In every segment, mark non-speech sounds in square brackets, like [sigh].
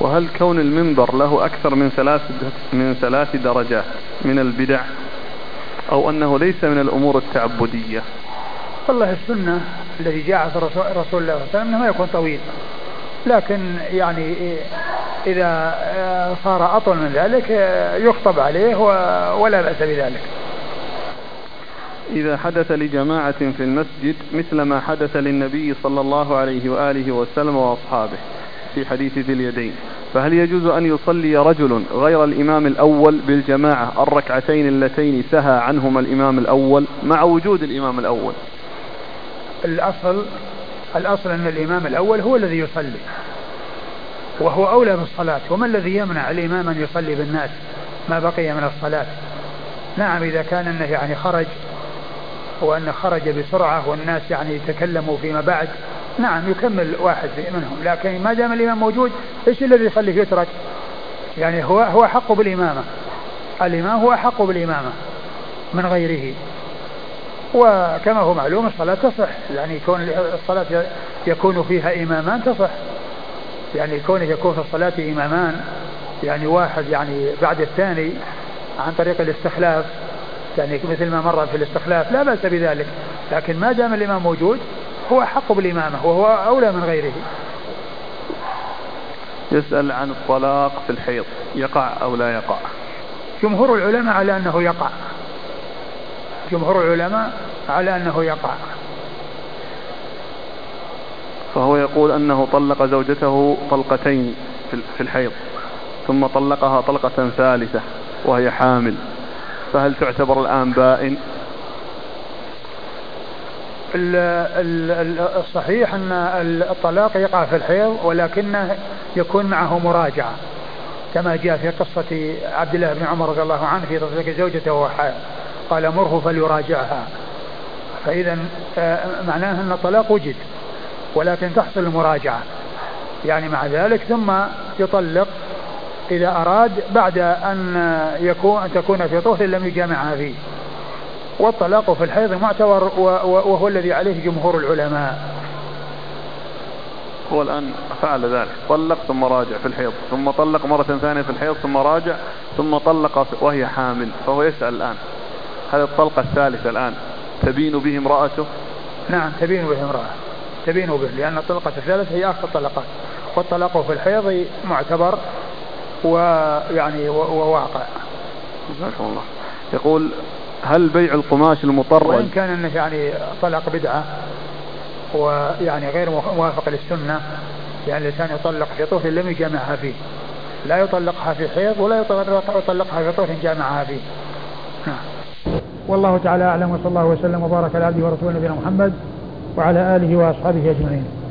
وهل كون المنبر له أكثر من ثلاث من ثلاث درجات من البدع؟ أو أنه ليس من الأمور التعبدية؟ والله السنة التي جاءت رسول الله صلى الله عليه وسلم ما يكون طويل. لكن يعني إذا صار أطول من ذلك يخطب عليه ولا بأس بذلك. إذا حدث لجماعة في المسجد مثل ما حدث للنبي صلى الله عليه وآله وسلم وأصحابه. في حديث ذي اليدين. فهل يجوز أن يصلي رجل غير الإمام الأول بالجماعة الركعتين اللتين سهى عنهما الإمام الأول مع وجود الإمام الأول؟ الأصل الأصل أن الإمام الأول هو الذي يصلي وهو أولى بالصلاة. وما الذي يمنع الإمام أن يصلي بالناس؟ ما بقي من الصلاة. نعم إذا كان أنه يعني خرج وأنه خرج بسرعة والناس يعني تكلموا فيما بعد نعم يكمل واحد منهم لكن ما دام الإمام موجود إيش الذي يخليه يترك؟ يعني هو هو أحق بالإمامة. الإمام هو أحق بالإمامة من غيره. وكما هو معلوم الصلاة تصح. يعني كون الصلاة يكون فيها إمامان تصح. يعني كونه يكون في الصلاة إمامان يعني واحد يعني بعد الثاني عن طريق الاستخلاف. يعني مثل ما مر في الاستخلاف لا بأس بذلك. لكن ما دام الإمام موجود هو أحق بالإمامة وهو أولى من غيره. يسأل عن الطلاق في الحيض يقع أو لا يقع؟ جمهور العلماء على أنه يقع. جمهور العلماء على أنه يقع. فهو يقول أنه طلق زوجته طلقتين في الحيض ثم طلقها طلقة ثالثة وهي حامل. فهل تعتبر الآن بائن؟ الصحيح أن الطلاق يقع في الحيض ولكنه يكون معه مراجعة كما جاء في قصة عبد الله بن عمر رضي الله عنه في تطليق زوجته وهو قال مره فليراجعها. فإذا آه، معناه أن الطلاق وجد ولكن تحصل المراجعة يعني مع ذلك ثم يطلق إذا أراد بعد أن يكون أن تكون في طهر لم يجامعها فيه. والطلاق في الحيض معتبر وهو الذي عليه جمهور العلماء. هو الآن فعل ذلك. طلق ثم راجع في الحيض ثم طلق مرة ثانية في الحيض ثم راجع ثم طلق وهي حامل فهو يسأل الآن هل الطلقة الثالثة الآن تبين به امرأته؟ نعم تبين به امرأة تبين به لأن الطلقة الثالثة هي آخر الطلقات. والطلاق في الحيض معتبر ويعني وواقع. جزاكم الله. يقول هل بيع القماش المطرز وإن كان أنه يعني طلق بدعة ويعني غير موافق للسنة يعني الإنسان يطلق في طهر لم يجامعها فيه. لا يطلقها في حيض ولا يطلقها في طهر جامعها فيه. نعم. والله تعالى أعلم وصلى الله وسلم وبارك على عبده ورسوله نبينا محمد وعلى آله وأصحابه أجمعين.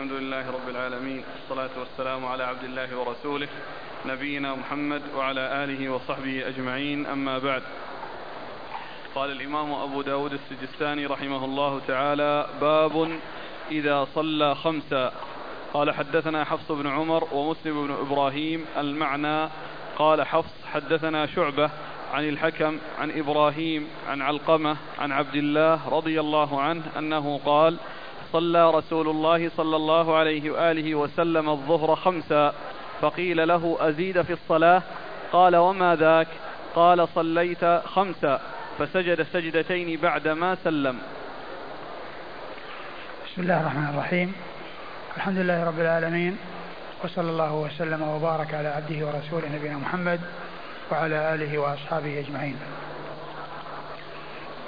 الحمد لله رب العالمين والصلاة والسلام على عبد الله ورسوله نبينا محمد وعلى آله وصحبه أجمعين أما بعد. قال الإمام أبو داود السجستاني رحمه الله تعالى باب إذا صلى خمسا قال حدثنا حفص بن عمر ومسلم بن إبراهيم المعنى قال حفص حدثنا شعبة عن الحكم عن إبراهيم عن علقمة عن عبد الله رضي الله عنه أنه قال صلى رسول الله صلى الله عليه وآله وسلم الظهر خمسا فقيل له أزيد في الصلاة؟ قال وما ذاك؟ قال صليت خمسا فسجد سجدتين بعدما سلم. بسم الله الرحمن الرحيم. الحمد لله رب العالمين وصلى الله وسلم وبارك على عبده ورسوله نبينا محمد وعلى آله وأصحابه أجمعين.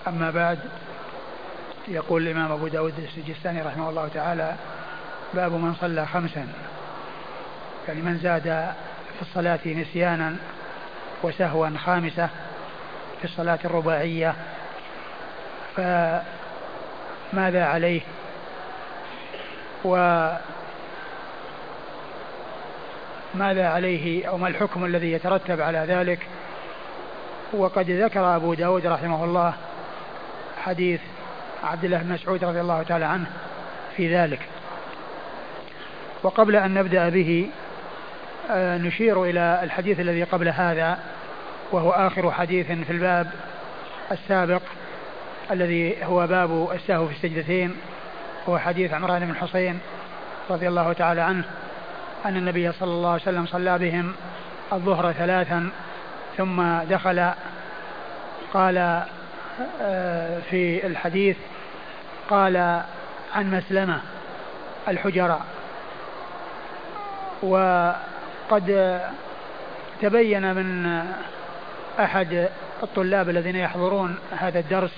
أما بعد يقول الإمام أبو داود السجستاني رحمه الله تعالى باب من صلى خمسا. يعني من زاد في الصلاة نسيانا وسهوا خامسة في الصلاة الرباعية فماذا عليه؟ وماذا عليه؟ أو ما الحكم الذي يترتب على ذلك؟ وقد ذكر أبو داود رحمه الله حديث عبد الله بن مسعود رضي الله تعالى عنه في ذلك. وقبل أن نبدأ به آه، نشير إلى الحديث الذي قبل هذا وهو آخر حديث في الباب السابق الذي هو باب السهو في السجدتين هو حديث عمران بن حسين رضي الله تعالى عنه أن النبي صلى الله عليه وسلم صلى بهم الظهر ثلاثا ثم دخل. قال آه، في الحديث قال عن مسلمة الحجراء. وقد تبين من أحد الطلاب الذين يحضرون هذا الدرس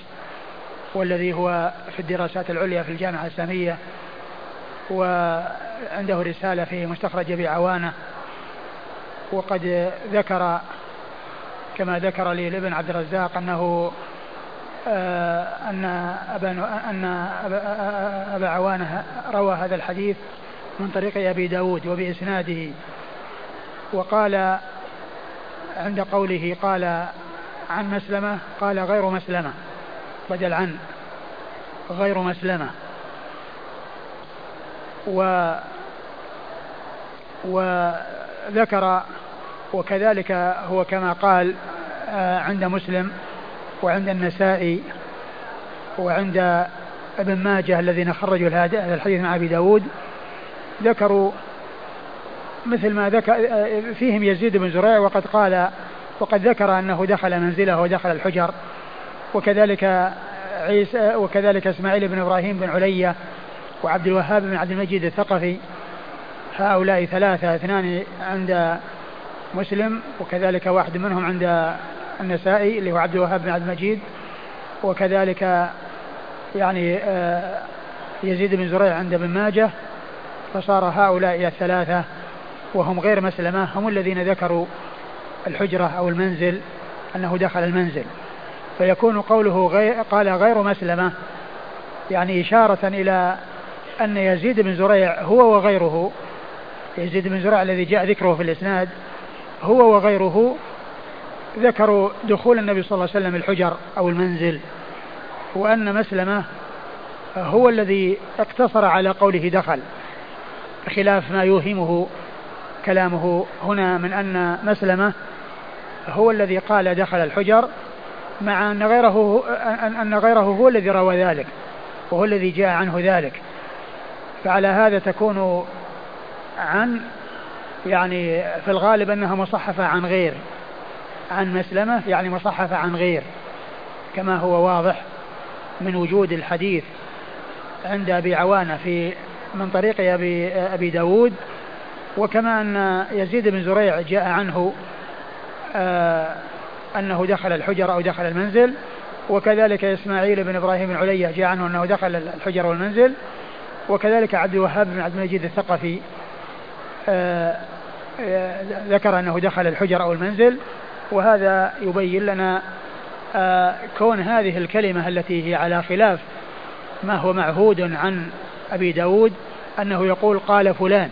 والذي هو في الدراسات العليا في الجامعة الإسلامية وعنده رسالة في مستخرج أبي عوانة. وقد ذكر كما ذكر لي لابن عبد الرزاق أنه أن أبا أن أبا عوانة روى هذا الحديث من طريق أبي داود وبإسناده. وقال عند قوله قال عن مسلمة قال غير مسلمة بدل عن غير مسلمة. و وذكر وكذلك هو كما قال آه، عند مسلم وعند النسائي وعند ابن ماجه الذين خرجوا هذا الحديث مع أبي داود ذكروا مثل ما ذكر فيهم يزيد بن زريع وقد قال وقد ذكر أنه دخل منزله ودخل الحجر وكذلك عيسى وكذلك إسماعيل بن إبراهيم بن علية وعبد الوهاب بن عبد المجيد الثقفي هؤلاء ثلاثة اثنان عند مسلم وكذلك واحد منهم عند النسائي اللي هو عبد الوهاب بن عبد المجيد وكذلك يعني آه، يزيد بن زريع عند ابن ماجه فصار هؤلاء الثلاثة وهم غير مسلمة هم الذين ذكروا الحجرة أو المنزل أنه دخل المنزل. فيكون قوله غير قال غير مسلمة يعني إشارة إلى أن يزيد بن زريع هو وغيره. يزيد بن زريع الذي جاء ذكره في الإسناد هو وغيره ذكروا دخول النبي صلى الله عليه وسلم الحجر أو المنزل وأن مسلمة هو الذي اقتصر على قوله دخل بخلاف ما يوهمه كلامه هنا من أن مسلمة هو الذي قال دخل الحجر مع أن غيره أن غيره هو الذي روى ذلك وهو الذي جاء عنه ذلك. فعلى هذا تكون عن يعني في الغالب أنها مصحفة عن غير. عن مسلمة يعني مصحفة عن غير كما هو واضح من وجود الحديث عند أبي عوانة في من طريق أبي, أبي داود وكما أن يزيد بن زريع جاء عنه آه أنه دخل الحجر أو دخل المنزل وكذلك إسماعيل بن إبراهيم بن جاء عنه أنه دخل الحجر والمنزل وكذلك عبد الوهاب بن عبد المجيد الثقفي آه ذكر أنه دخل الحجر أو المنزل وهذا يبين لنا آه كون هذه الكلمة التي هي على خلاف ما هو معهود عن أبي داود أنه يقول قال فلان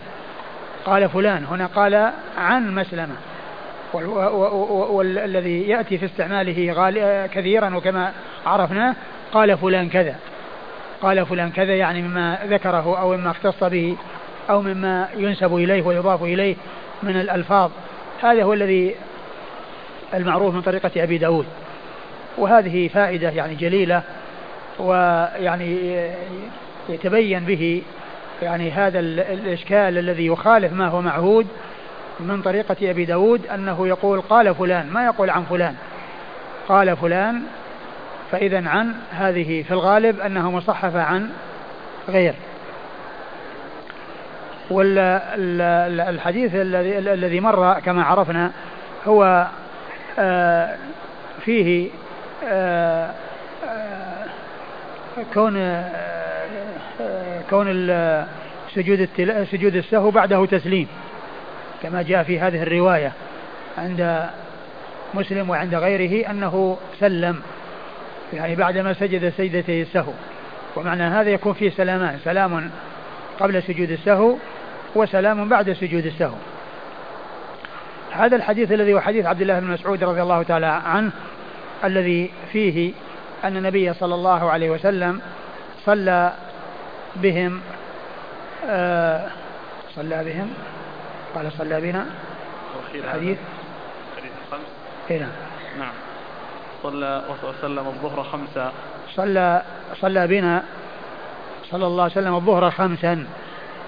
قال فلان هنا قال عن مسلمة والذي يأتي في استعماله كثيرا وكما عرفناه قال فلان كذا قال فلان كذا يعني مما ذكره أو مما اختص به أو مما ينسب إليه ويضاف إليه من الألفاظ. هذا هو الذي المعروف من طريقة أبي داود. وهذه فائدة يعني جليلة ويعني يتبين به يعني هذا الإشكال الذي يخالف ما هو معهود من طريقة أبي داود أنه يقول قال فلان ما يقول عن فلان. قال فلان فإذا عن هذه في الغالب أنها مصحفة عن غير. والحديث الذي مر كما عرفنا هو فيه آه، آه، كون كون سجود سجود السهو بعده تسليم كما جاء في هذه الرواية عند مسلم وعند غيره أنه سلم يعني بعدما سجد سجدتي السهو. ومعنى هذا يكون فيه سلامان سلام قبل سجود السهو وسلام بعد سجود السهو. هذا الحديث الذي هو حديث عبد الله بن مسعود رضي الله تعالى عنه الذي فيه أن النبي صلى الله عليه وسلم صلى بهم آه صلى بهم قال صلى بنا الحديث حديث. الخمس؟ اي نعم. نعم. صلى وسلم الظهر خمسا. صلى صلى بنا صلى الله عليه وسلم الظهر خمسا.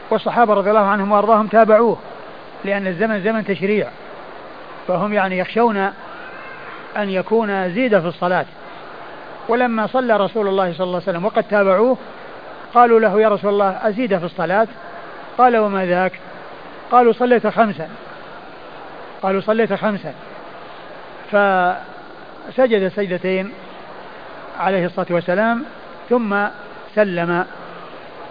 والصحابة رضي الله عنهم وأرضاهم تابعوه لأن الزمن زمن تشريع. فهم يعني يخشون أن يكون زيد في الصلاة. ولما صلى رسول الله صلى الله عليه وسلم وقد تابعوه قالوا له يا رسول الله أزيد في الصلاة؟ قال وما ذاك؟ قالوا صليت خمسا. قالوا صليت خمسا. فسجد سجدتين عليه الصلاة والسلام ثم سلم.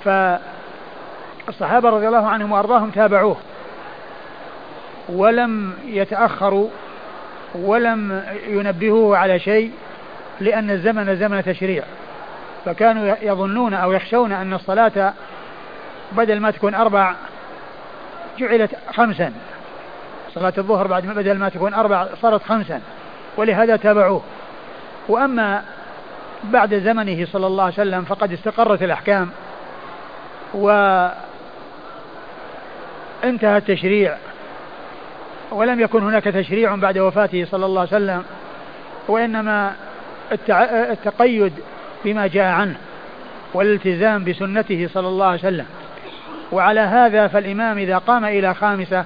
فالصحابة رضي الله عنهم وأرضاهم تابعوه. ولم يتأخروا ولم ينبهوه على شيء لأن الزمن زمن تشريع. فكانوا يظنون أو يخشون أن الصلاة بدل ما تكون أربع جعلت خمسا. صلاة الظهر بعد ما بدل ما تكون أربع صارت خمسا ولهذا تابعوه. وأما بعد زمنه صلى الله عليه وسلم فقد استقرت الأحكام وانتهى التشريع. ولم يكن هناك تشريع بعد وفاته صلى الله عليه وسلم وإنما التقيد بما جاء عنه والالتزام بسنته صلى الله عليه وسلم. وعلى هذا فالإمام إذا قام إلى خامسة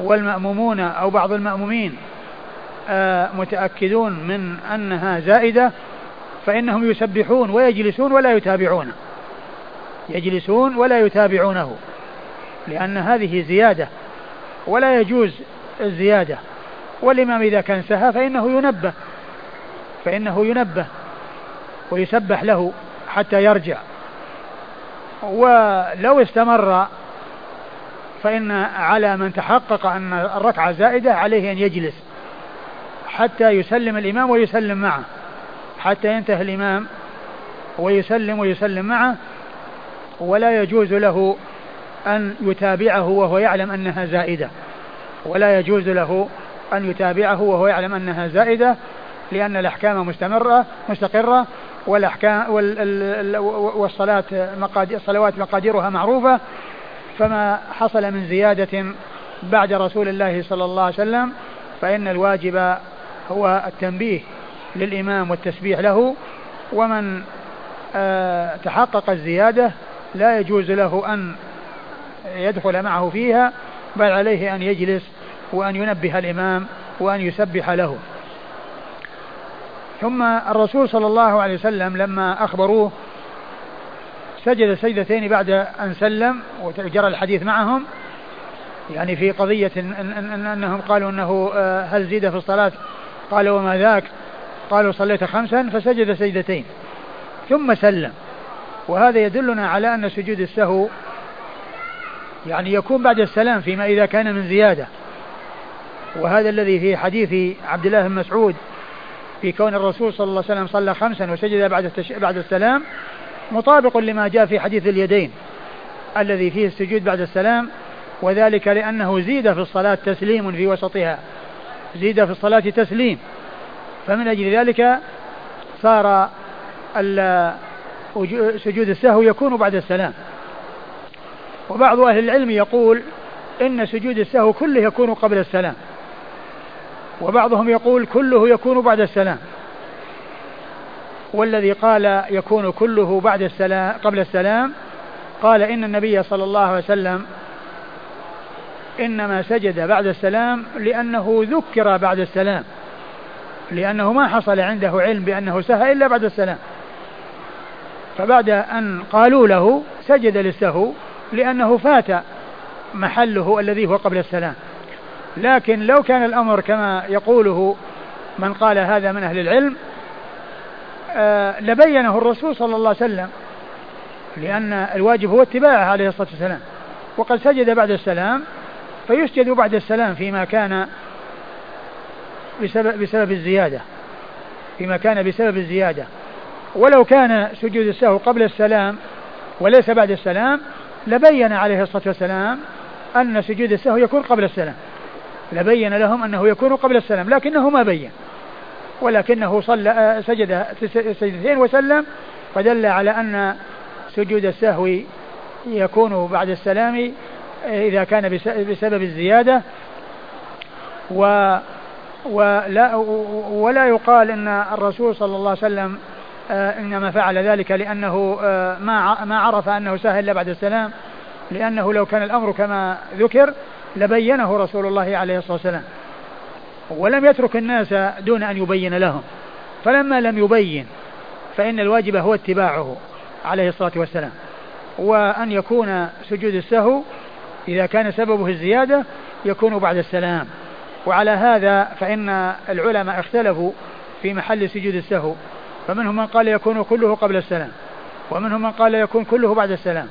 والمأمومون أو بعض المأمومين آه، متأكدون من أنها زائدة فإنهم يسبحون ويجلسون ولا يتابعونه. يجلسون ولا يتابعونه لأن هذه زيادة. ولا يجوز الزيادة. والإمام إذا كان سهى فإنه ينبه فإنه ينبه ويسبح له حتى يرجع. ولو استمر فإن على من تحقق أن الركعة زائدة عليه أن يجلس حتى يسلم الإمام ويسلم معه. حتى ينتهي الإمام ويسلم ويسلم معه. ولا يجوز له أن يتابعه وهو يعلم أنها زائدة. ولا يجوز له أن يتابعه وهو يعلم أنها زائدة لأن الأحكام مستمرة مستقرة والأحكام والصلاة مقادير الصلوات مقاديرها معروفة. فما حصل من زيادة بعد رسول الله صلى الله عليه وسلم فإن الواجب هو التنبيه للإمام والتسبيح له. ومن آه، تحقق الزيادة لا يجوز له أن يدخل معه فيها بل عليه أن يجلس وأن ينبه الإمام وأن يسبح له. ثم الرسول صلى الله عليه وسلم لما أخبروه سجد سجدتين بعد أن سلم وجرى الحديث معهم. يعني في قضية إن إن أنهم قالوا أنه آه، هل زيد في الصلاة؟ قال وما ذاك؟ قالوا صليت خمسا فسجد سجدتين. ثم سلم. وهذا يدلنا على أن سجود السهو يعني يكون بعد السلام فيما إذا كان من زيادة. وهذا الذي في حديث عبد الله بن مسعود في كون الرسول صلى الله عليه وسلم صلى خمسا وسجد بعد التش... بعد السلام مطابق لما جاء في حديث اليدين الذي فيه السجود بعد السلام وذلك لأنه زيد في الصلاة تسليم في وسطها. زيد في الصلاة تسليم. فمن أجل ذلك صار سجود السهو يكون بعد السلام. وبعض أهل العلم يقول إن سجود السهو كله يكون قبل السلام. وبعضهم يقول كله يكون بعد السلام. والذي قال يكون كله بعد السلام قبل السلام قال إن النبي صلى الله عليه وسلم إنما سجد بعد السلام لأنه ذكر بعد السلام. لأنه ما حصل عنده علم بأنه سهى إلا بعد السلام. فبعد أن قالوا له سجد للسهو لأنه فات محله الذي هو قبل السلام. لكن لو كان الأمر كما يقوله من قال هذا من أهل العلم آه لبينه الرسول صلى الله عليه وسلم لأن الواجب هو اتباعه عليه الصلاة والسلام. وقد سجد بعد السلام فيسجد بعد السلام فيما كان بسبب, بسبب الزيادة. فيما كان بسبب الزيادة. ولو كان سجود السهو قبل السلام وليس بعد السلام لبين عليه الصلاة والسلام أن سجود السهو يكون قبل السلام. لبين لهم أنه يكون قبل السلام لكنه ما بين. ولكنه صلى سجد سجدتين وسلم فدل على أن سجود السهو يكون بعد السلام إذا كان بسبب الزيادة. و ولا ولا يقال إن الرسول صلى الله عليه وسلم آه، إنما فعل ذلك لأنه آه، ما ما عرف أنه سهل إلا بعد السلام لأنه لو كان الأمر كما ذكر لبينه رسول الله عليه الصلاة والسلام. ولم يترك الناس دون أن يبين لهم. فلما لم يبين فإن الواجب هو اتباعه عليه الصلاة والسلام. وأن يكون سجود السهو إذا كان سببه الزيادة يكون بعد السلام. وعلى هذا فإن العلماء اختلفوا في محل سجود السهو. فمنهم من قال يكون كله قبل السلام ومنهم من قال يكون كله بعد السلام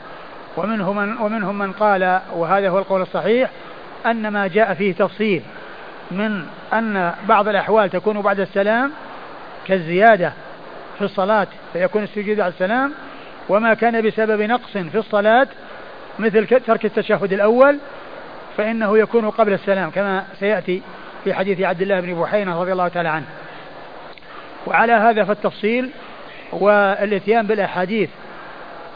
ومنهم من ومنهم من قال وهذا هو القول الصحيح أن ما جاء فيه تفصيل من أن بعض الأحوال تكون بعد السلام كالزيادة في الصلاة فيكون السجود على السلام وما كان بسبب نقص في الصلاة مثل ترك التشهد الأول فإنه يكون قبل السلام كما سيأتي في حديث عبد الله بن بحينة رضي الله تعالى عنه. وعلى هذا فالتفصيل والإتيان بالأحاديث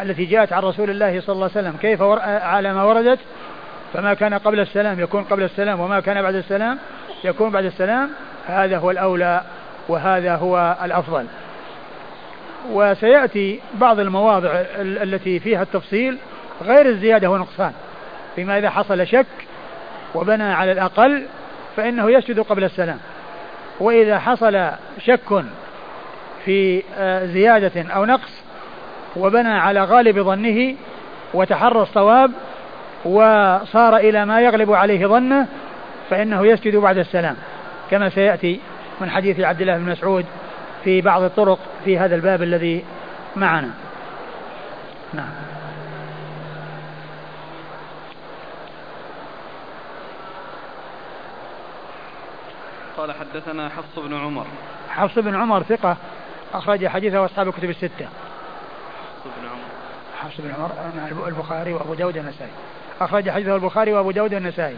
التي جاءت عن رسول الله صلى الله عليه وسلم. كيف على ما وردت؟ فما كان قبل السلام يكون قبل السلام وما كان بعد السلام يكون بعد السلام. هذا هو الأولى وهذا هو الأفضل. وسيأتي بعض المواضع التي فيها التفصيل غير الزيادة والنقصان. فيما إذا حصل شك وبنى على الأقل فإنه يسجد قبل السلام. وإذا حصل شك في آه، زيادة أو نقص وبنى على غالب ظنه وتحرى الصواب وصار إلى ما يغلب عليه ظنه فإنه يسجد بعد السلام. كما سيأتي من حديث عبد الله بن مسعود في بعض الطرق في هذا الباب الذي معنا. نعم. قال حدثنا حفص بن عمر. حفص بن عمر ثقة. أخرج حديثه أصحاب الكتب الستة. حفص بن عمر. حفص بن عمر البخاري وأبو داود النسائي أخرج حديثه البخاري وأبو داود النسائي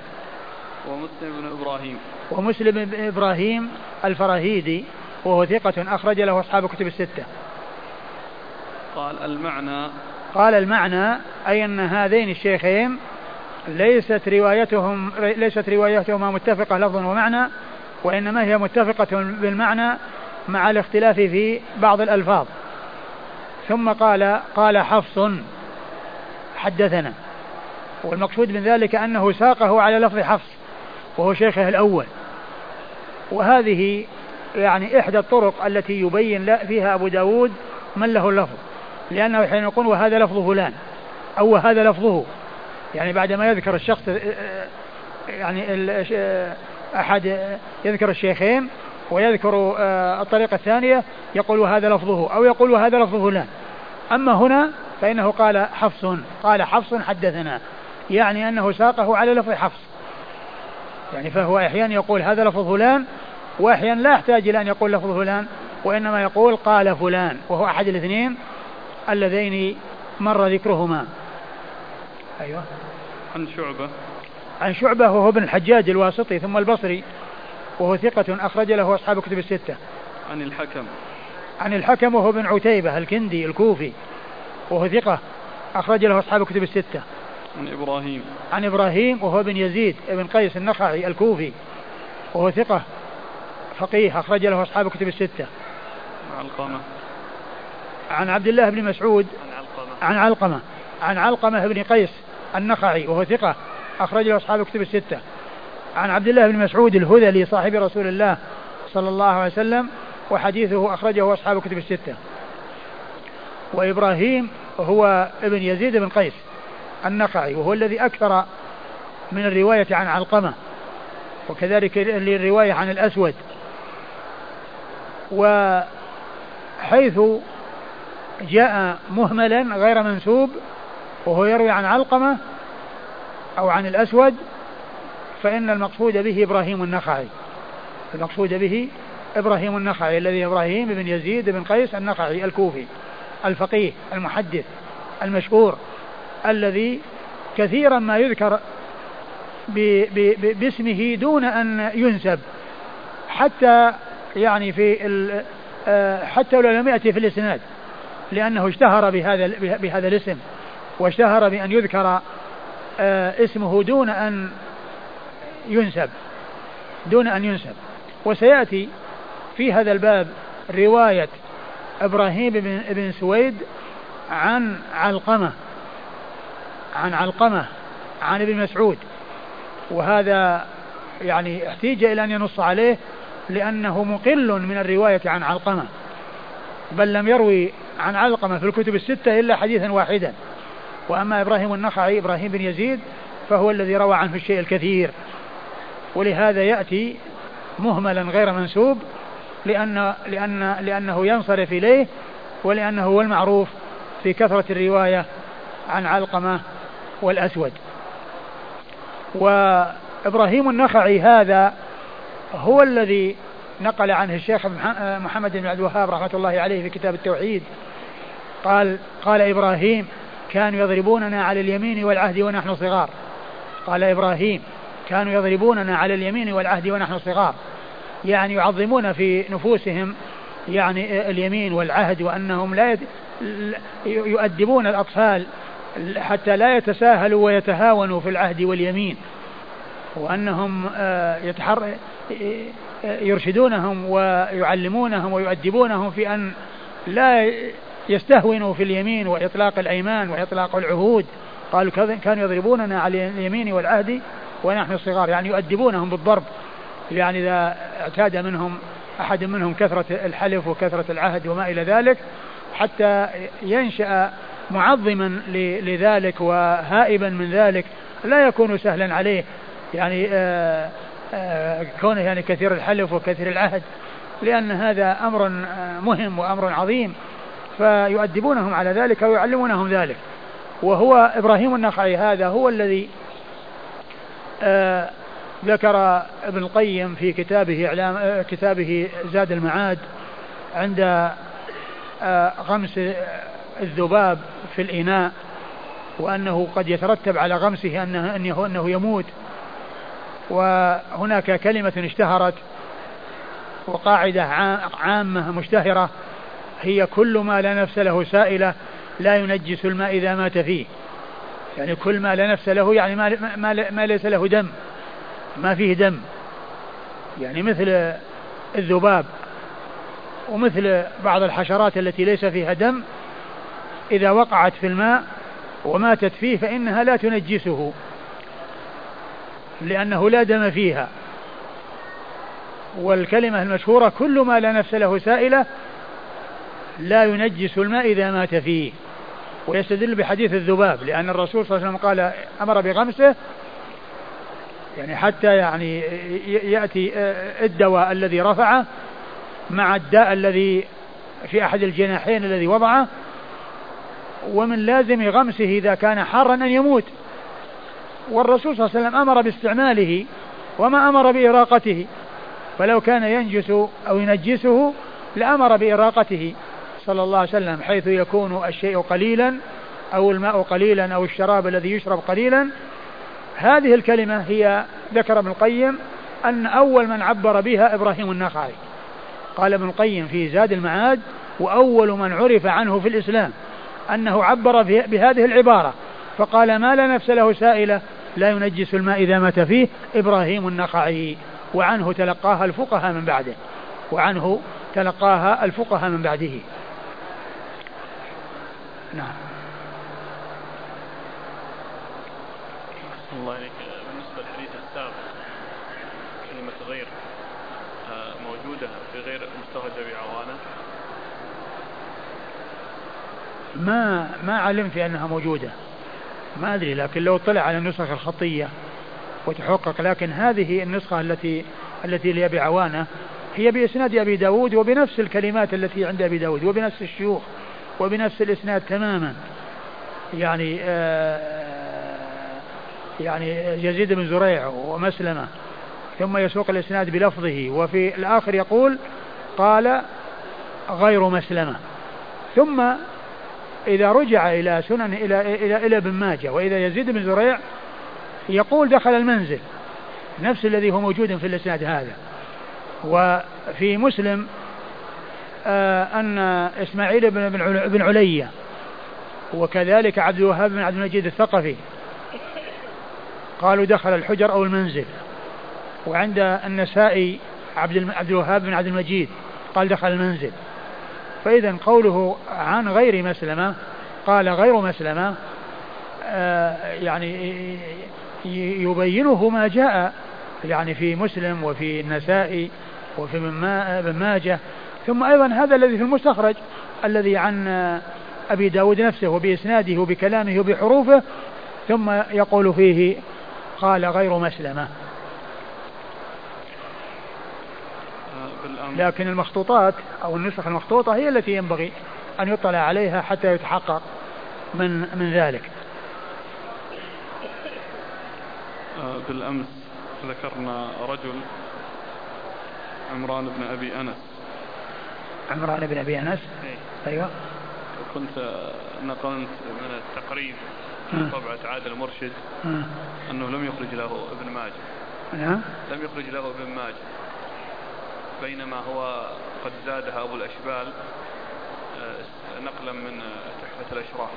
ومسلم بن إبراهيم. ومسلم بن إبراهيم الفراهيدي وهو ثقة أخرج له أصحاب الكتب الستة. قال المعنى. قال المعنى أي أن هذين الشيخين ليست روايتهم ليست روايتهما متفقة لفظا ومعنى وإنما هي متفقة بالمعنى مع الاختلاف في بعض الألفاظ. ثم قال قال حفص حدثنا. والمقصود من ذلك أنه ساقه على لفظ حفص وهو شيخه الأول. وهذه يعني إحدى الطرق التي يبين فيها أبو داود من له اللفظ. لأنه حين يقول وهذا لفظ فلان أو وهذا لفظه. يعني بعدما يذكر الشخص يعني أحد يذكر الشيخين ويذكر آه، الطريقة الثانية يقول وهذا لفظه أو يقول وهذا لفظ فلان أما هنا فإنه قال حفص قال حفص حدثنا يعني أنه ساقه على لفظ حفص. يعني فهو أحيانا يقول هذا لفظ فلان وأحيانا لا يحتاج إلى أن يقول لفظ فلان وإنما يقول قال فلان وهو أحد الاثنين اللذين مر ذكرهما. أيوه. عن شعبة. عن شعبة وهو ابن الحجاج الواسطي ثم البصري. وهو ثقة أخرج له أصحاب كتب الستة. عن الحكم. عن الحكم وهو بن عتيبة الكندي الكوفي. وهو ثقة أخرج له أصحاب كتب الستة. عن إبراهيم. عن إبراهيم وهو بن يزيد بن قيس النخعي الكوفي. وهو ثقة فقيه أخرج له أصحاب كتب الستة. عن علقمة. عن عبد الله بن مسعود. عن علقمة. عن علقمة. عن علقمة بن قيس النخعي وهو ثقة أخرج له أصحاب الكتب الستة. عن عبد الله بن مسعود الهذلي صاحب رسول الله صلى الله عليه وسلم وحديثه أخرجه أصحاب الكتب الستة. وإبراهيم هو ابن يزيد بن قيس النقعي وهو الذي أكثر من الرواية عن علقمة وكذلك الرواية عن الأسود. وحيث جاء مهملا غير منسوب وهو يروي عن علقمة أو عن الأسود فإن المقصود به إبراهيم النخعي. المقصود به إبراهيم النخعي الذي إبراهيم بن يزيد بن قيس النخعي الكوفي الفقيه المحدث المشهور الذي كثيرا ما يذكر باسمه دون أن ينسب. حتى يعني في آه، حتى لو لم يأتي في الإسناد لأنه اشتهر بهذا بهذا الاسم واشتهر بأن يذكر آه، اسمه دون أن ينسب دون أن ينسب. وسيأتي في هذا الباب رواية إبراهيم بن, بن سويد عن علقمة عن علقمة عن ابن مسعود. وهذا يعني احتيج إلى أن ينص عليه لأنه مقل من الرواية عن علقمة. بل لم يروي عن علقمة في الكتب الستة إلا حديثا واحدا. وأما إبراهيم النخعي إبراهيم بن يزيد فهو الذي روى عنه الشيء الكثير. ولهذا يأتي مهملا غير منسوب لأن لأن لأنه ينصرف إليه ولأنه هو المعروف في كثرة الرواية عن علقمة والأسود. وإبراهيم النخعي هذا هو الذي نقل عنه الشيخ محمد بن عبد الوهاب رحمة الله عليه في كتاب التوحيد. قال قال إبراهيم كانوا يضربوننا على اليمين والعهد ونحن صغار. قال إبراهيم كانوا يضربوننا على اليمين والعهد ونحن صغار. يعني يعظمون في نفوسهم يعني اليمين والعهد وأنهم لا يؤدبون الأطفال حتى لا يتساهلوا ويتهاونوا في العهد واليمين. وأنهم آه، يتحر يرشدونهم ويعلمونهم ويؤدبونهم في أن لا يستهونوا في اليمين وإطلاق الأيمان وإطلاق العهود. قالوا كانوا يضربوننا على اليمين والعهد ونحن صغار يعني يؤدبونهم بالضرب. يعني إذا اعتاد منهم أحد منهم كثرة الحلف وكثرة العهد وما إلى ذلك حتى ينشأ معظما لذلك وهائبا من ذلك لا يكون سهلا عليه. يعني آآ آآ كونه يعني كثير الحلف وكثير العهد لأن هذا أمر مهم وأمر عظيم. فيؤدبونهم على ذلك ويعلمونهم ذلك. وهو إبراهيم النخعي هذا هو الذي ذكر ابن القيم في كتابه إعلام كتابه زاد المعاد عند غمس الذباب في الإناء وأنه قد يترتب على غمسه أنه, أنه, أنه يموت. وهناك كلمة اشتهرت وقاعدة عامة مشتهرة هي كل ما لا نفس له سائلة لا ينجس الماء إذا مات فيه. يعني كل ما لا نفس له يعني ما, ما, ما ليس له دم. ما فيه دم. يعني مثل الذباب ومثل بعض الحشرات التي ليس فيها دم إذا وقعت في الماء وماتت فيه فإنها لا تنجسه لأنه لا دم فيها. والكلمة المشهورة كل ما لا نفس له سائلة لا ينجس الماء إذا مات فيه. ويستدل بحديث الذباب لأن الرسول صلى الله عليه وسلم قال أمر بغمسه يعني حتى يعني يأتي الدواء الذي رفعه مع الداء الذي في أحد الجناحين الذي وضعه ومن لازم غمسه إذا كان حارا أن يموت. والرسول صلى الله عليه وسلم أمر باستعماله وما أمر بإراقته. فلو كان ينجس أو ينجسه لأمر بإراقته. صلى الله عليه وسلم حيث يكون الشيء قليلا أو الماء قليلا أو الشراب الذي يشرب قليلا. هذه الكلمة هي ذكر ابن القيم أن أول من عبر بها إبراهيم النخعي. قال ابن القيم في زاد المعاد وأول من عرف عنه في الإسلام أنه عبر بهذه العبارة. فقال ما لا نفس له سائلة لا ينجس الماء إذا مات فيه إبراهيم النخعي. وعنه تلقاها الفقهاء من بعده. وعنه تلقاها الفقهاء من بعده. نعم. الله عليك. بالنسبة للحديث السابق كلمة غير آه، موجودة في غير مستخرج بعوانة ما ما علمت أنها موجودة. ما أدري لكن لو طلع على النسخ الخطية وتحقق لكن هذه النسخة التي التي لابي عوانه هي بإسناد أبي داود وبنفس الكلمات التي عند أبي داود وبنفس الشيوخ. وبنفس الإسناد تماما. يعني آه يعني يزيد بن زريع ومسلمة ثم يسوق الإسناد بلفظه وفي الآخر يقول قال غير مسلمة. ثم إذا رجع إلى سنن إلى إلى إلى ابن ماجه وإذا يزيد بن زريع يقول دخل المنزل نفس الذي هو موجود في الإسناد هذا. في مسلم أن إسماعيل بن بن علية وكذلك عبد الوهاب بن عبد المجيد الثقفي قالوا دخل الحجر أو المنزل وعند النسائي عبد عبد الوهاب بن عبد المجيد قال دخل المنزل. فإذا قوله عن غير مسلمة قال غير مسلمة آه، يعني يبينه ما جاء يعني في مسلم وفي النسائي وفي ابن ماجه ثم أيضا هذا الذي في المستخرج الذي عن أبي داود نفسه وبإسناده وبكلامه وبحروفه ثم يقول فيه قال غير مسلمة. لكن المخطوطات أو النسخ المخطوطة هي التي ينبغي أن يطلع عليها حتى يتحقق من من ذلك. آه، بالأمس ذكرنا رجل عمران بن أبي أنس. عمران بن أبي أنس. إيه. أيوة. كنت نقلت من التقريب في طبعة عادل المرشد. أنه لم يخرج له ابن ماجه. نعم لم يخرج له ابن ماجه. بينما هو قد زادها أبو الأشبال آه، نقلا من تحفة الأشراف.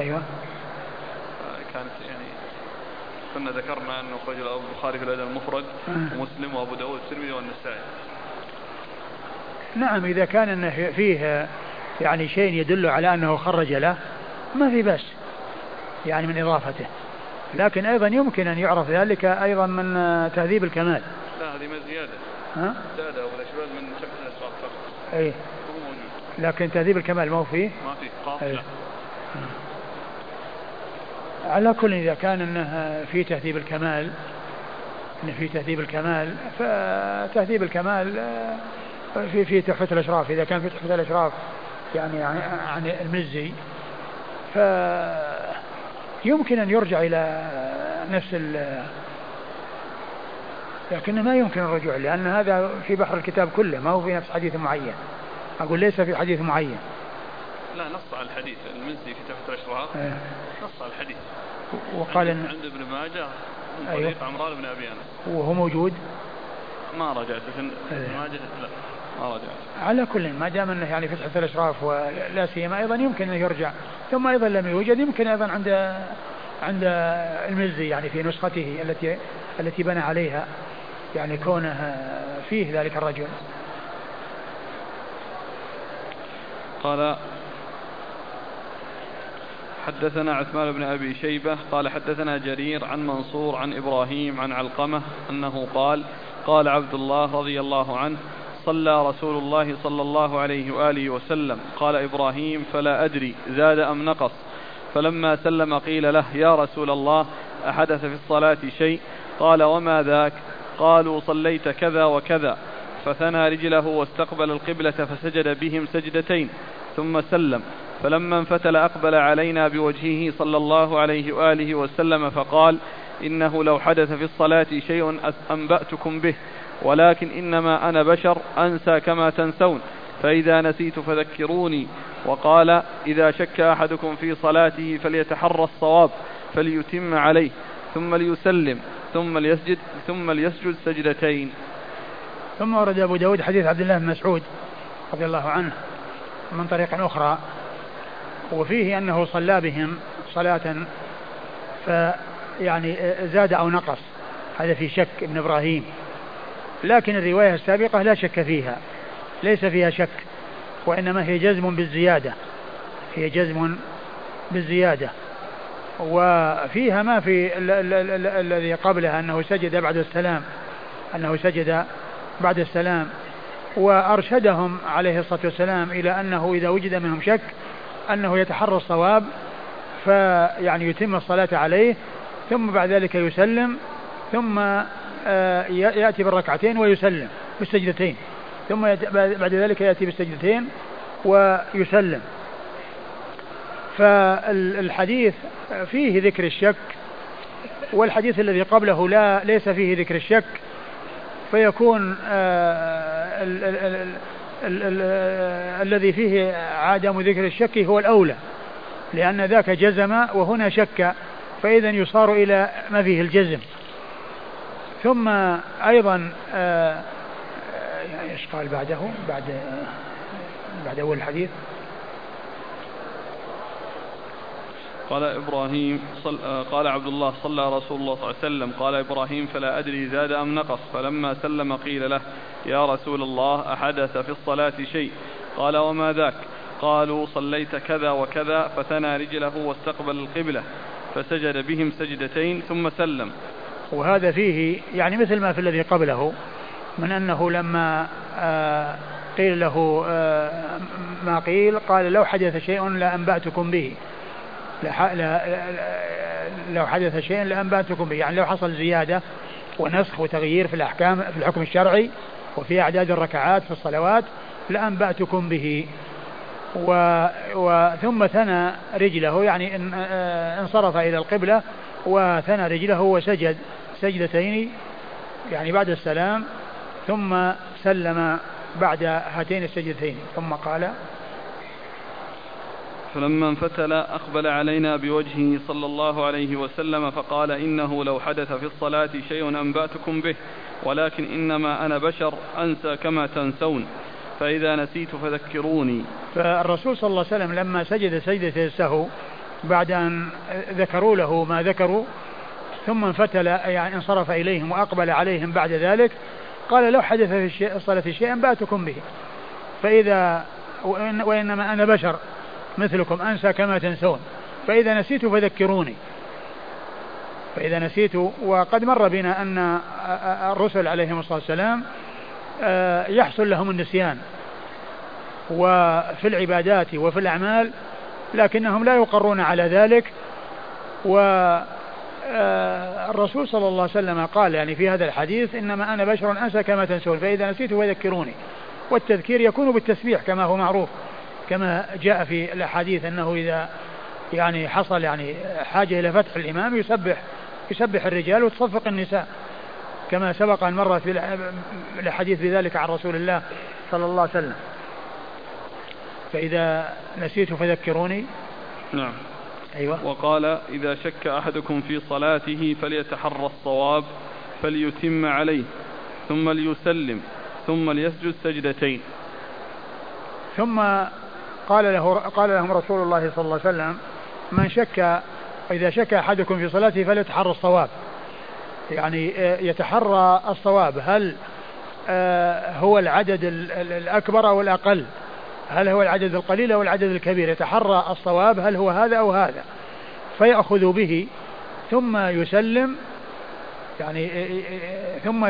أيوة. آه، كانت يعني كنا ذكرنا أنه خرج له البخاري في الأدب المفرد ومسلم وأبو داود والترمذي والنسائي. نعم إذا كان أنه فيه يعني شيء يدل على أنه خرج له ما في بس يعني من إضافته. لكن أيضا يمكن أن يعرف ذلك أيضا من تهذيب الكمال. لا هذه ما زيادة. ها؟ زيادة والأشبال من شبه الأسرار فقط. أي لكن تهذيب الكمال ما هو فيه؟ ما فيه. قاف لا. على كل إذا كان أنه في تهذيب الكمال أن في تهذيب الكمال فتهذيب الكمال في في تحفة الأشراف إذا كان في تحفة الأشراف يعني عن المزي فيمكن أن يرجع إلى نفس ال لكن ما يمكن الرجوع لأن هذا في بحر الكتاب كله ما هو في نفس حديث معين. أقول ليس في حديث معين. لا نص على الحديث المزي في تحفة الأشراف. إيه. نص على الحديث. وقال عند, عند ابن ماجه من طريق أيوه. عمران بن أبي أنس. وهو موجود؟ ما رجعت لكن ابن إيه. ماجه لا. على كل ما دام إنه يعني فتحة الأشراف ولا سيما أيضا يمكن انه يرجع. ثم أيضا لم يوجد يمكن أيضا عند عند المزي يعني في نسخته التي التي بنى عليها يعني كونه فيه ذلك الرجل. قال حدثنا عثمان بن أبي شيبة قال حدثنا جرير عن منصور عن إبراهيم عن علقمة أنه قال قال عبد الله رضي الله عنه صلى رسول الله صلى الله عليه وآله وسلم. قال إبراهيم فلا أدري زاد أم نقص؟ فلما سلم قيل له يا رسول الله أحدث في الصلاة شيء؟ قال وما ذاك؟ قالوا صليت كذا وكذا. فثنى رجله واستقبل القبلة فسجد بهم سجدتين ثم سلم. فلما انفتل أقبل علينا بوجهه صلى الله عليه وآله وسلم فقال إنه لو حدث في الصلاة شيء أنبأتكم به. ولكن إنما أنا بشر أنسى كما تنسون. فإذا نسيت فذكروني. وقال إذا شك أحدكم في صلاته فليتحرى الصواب فليتم عليه ثم ليسلم ثم ليسجد ثم ليسجد سجدتين. ثم ورد أبو داود حديث عبد الله بن مسعود رضي الله عنه من طريق أخرى وفيه أنه صلى بهم صلاة فيعني زاد أو نقص. هذا في شك ابن إبراهيم. لكن الرواية السابقة لا شك فيها ليس فيها شك وإنما هي جزم بالزيادة هي جزم بالزيادة وفيها ما في الذي قبلها أنه سجد بعد السلام أنه سجد بعد السلام وأرشدهم عليه الصلاة والسلام إلى أنه إذا وجد منهم شك أنه يتحرى الصواب فيعني يتم الصلاة عليه ثم بعد ذلك يسلم ثم يأتي بالركعتين ويسلم بالسجدتين. ثم بعد ذلك يأتي بالسجدتين ويسلم. فالحديث فيه ذكر الشك والحديث الذي قبله لا ليس فيه ذكر الشك. فيكون آه، الذي فيه عدم ذكر الشك هو الأولى لأن ذاك جزم وهنا شك فإذا يصار إلى ما فيه الجزم. ثم أيضا آه، إيش قال بعده؟ بعد بعد أول الحديث. قال إبراهيم صل... قال عبد الله صلى رسول الله صلى الله عليه وسلم قال إبراهيم فلا أدري زاد أم نقص فلما سلم قيل له يا رسول الله أحدث في الصلاة شيء؟ قال وما ذاك؟ قالوا صليت كذا وكذا فثنى رجله واستقبل القبلة فسجد بهم سجدتين ثم سلم. وهذا فيه يعني مثل ما في الذي قبله من أنه لما آه، قيل له آه، ما قيل قال لو حدث شيء لأنبأتكم به. لو حدث شيء لأنبأتكم به. يعني لو حصل زيادة ونسخ وتغيير في الأحكام في الحكم الشرعي وفي أعداد الركعات في الصلوات لأنبأتكم به. و وثم ثنى رجله يعني آه، انصرف إلى القبلة وثنى رجله وسجد. سجدتين يعني بعد السلام ثم سلم بعد هاتين السجدتين ثم قال فلما انفتل أقبل علينا بوجهه صلى الله عليه وسلم فقال إنه لو حدث في الصلاة شيء أنبأتكم به ولكن إنما أنا بشر أنسى كما تنسون فإذا نسيت فذكروني. فالرسول صلى الله عليه وسلم لما سجد سجدة السهو بعد أن ذكروا له ما ذكروا ثم انفتل يعني انصرف إليهم وأقبل عليهم بعد ذلك. قال لو حدث في الصلاة شيء أنبأتكم به. فإذا وإن وإنما أنا بشر مثلكم أنسى كما تنسون. فإذا نسيت فذكروني. فإذا نسيت وقد مر بنا أن الرسل عليهم الصلاة والسلام يحصل لهم النسيان. وفي العبادات وفي الأعمال لكنهم لا يقرون على ذلك. و آه، الرسول صلى الله عليه وسلم قال يعني في هذا الحديث إنما أنا بشر أنسى كما تنسون فإذا نسيت فذكروني والتذكير يكون بالتسبيح كما هو معروف كما جاء في الأحاديث أنه إذا يعني حصل يعني حاجة إلى فتح الإمام يسبح يسبح الرجال وتصفق النساء. كما سبق أن مرت في الأحاديث بذلك عن رسول الله صلى الله عليه وسلم. فإذا نسيت فذكروني. نعم. أيوة. وقال إذا شك أحدكم في صلاته فليتحرى الصواب فليتم عليه ثم ليسلم ثم ليسجد سجدتين. ثم قال له قال لهم رسول الله صلى الله عليه وسلم من شك إذا شك أحدكم في صلاته فليتحرى الصواب. يعني آه، يتحرى الصواب. هل آه، هو العدد الأكبر أو الأقل؟ هل هو العدد القليل أو العدد الكبير؟ يتحرى الصواب هل هو هذا أو هذا. فيأخذ به ثم يسلم يعني ثم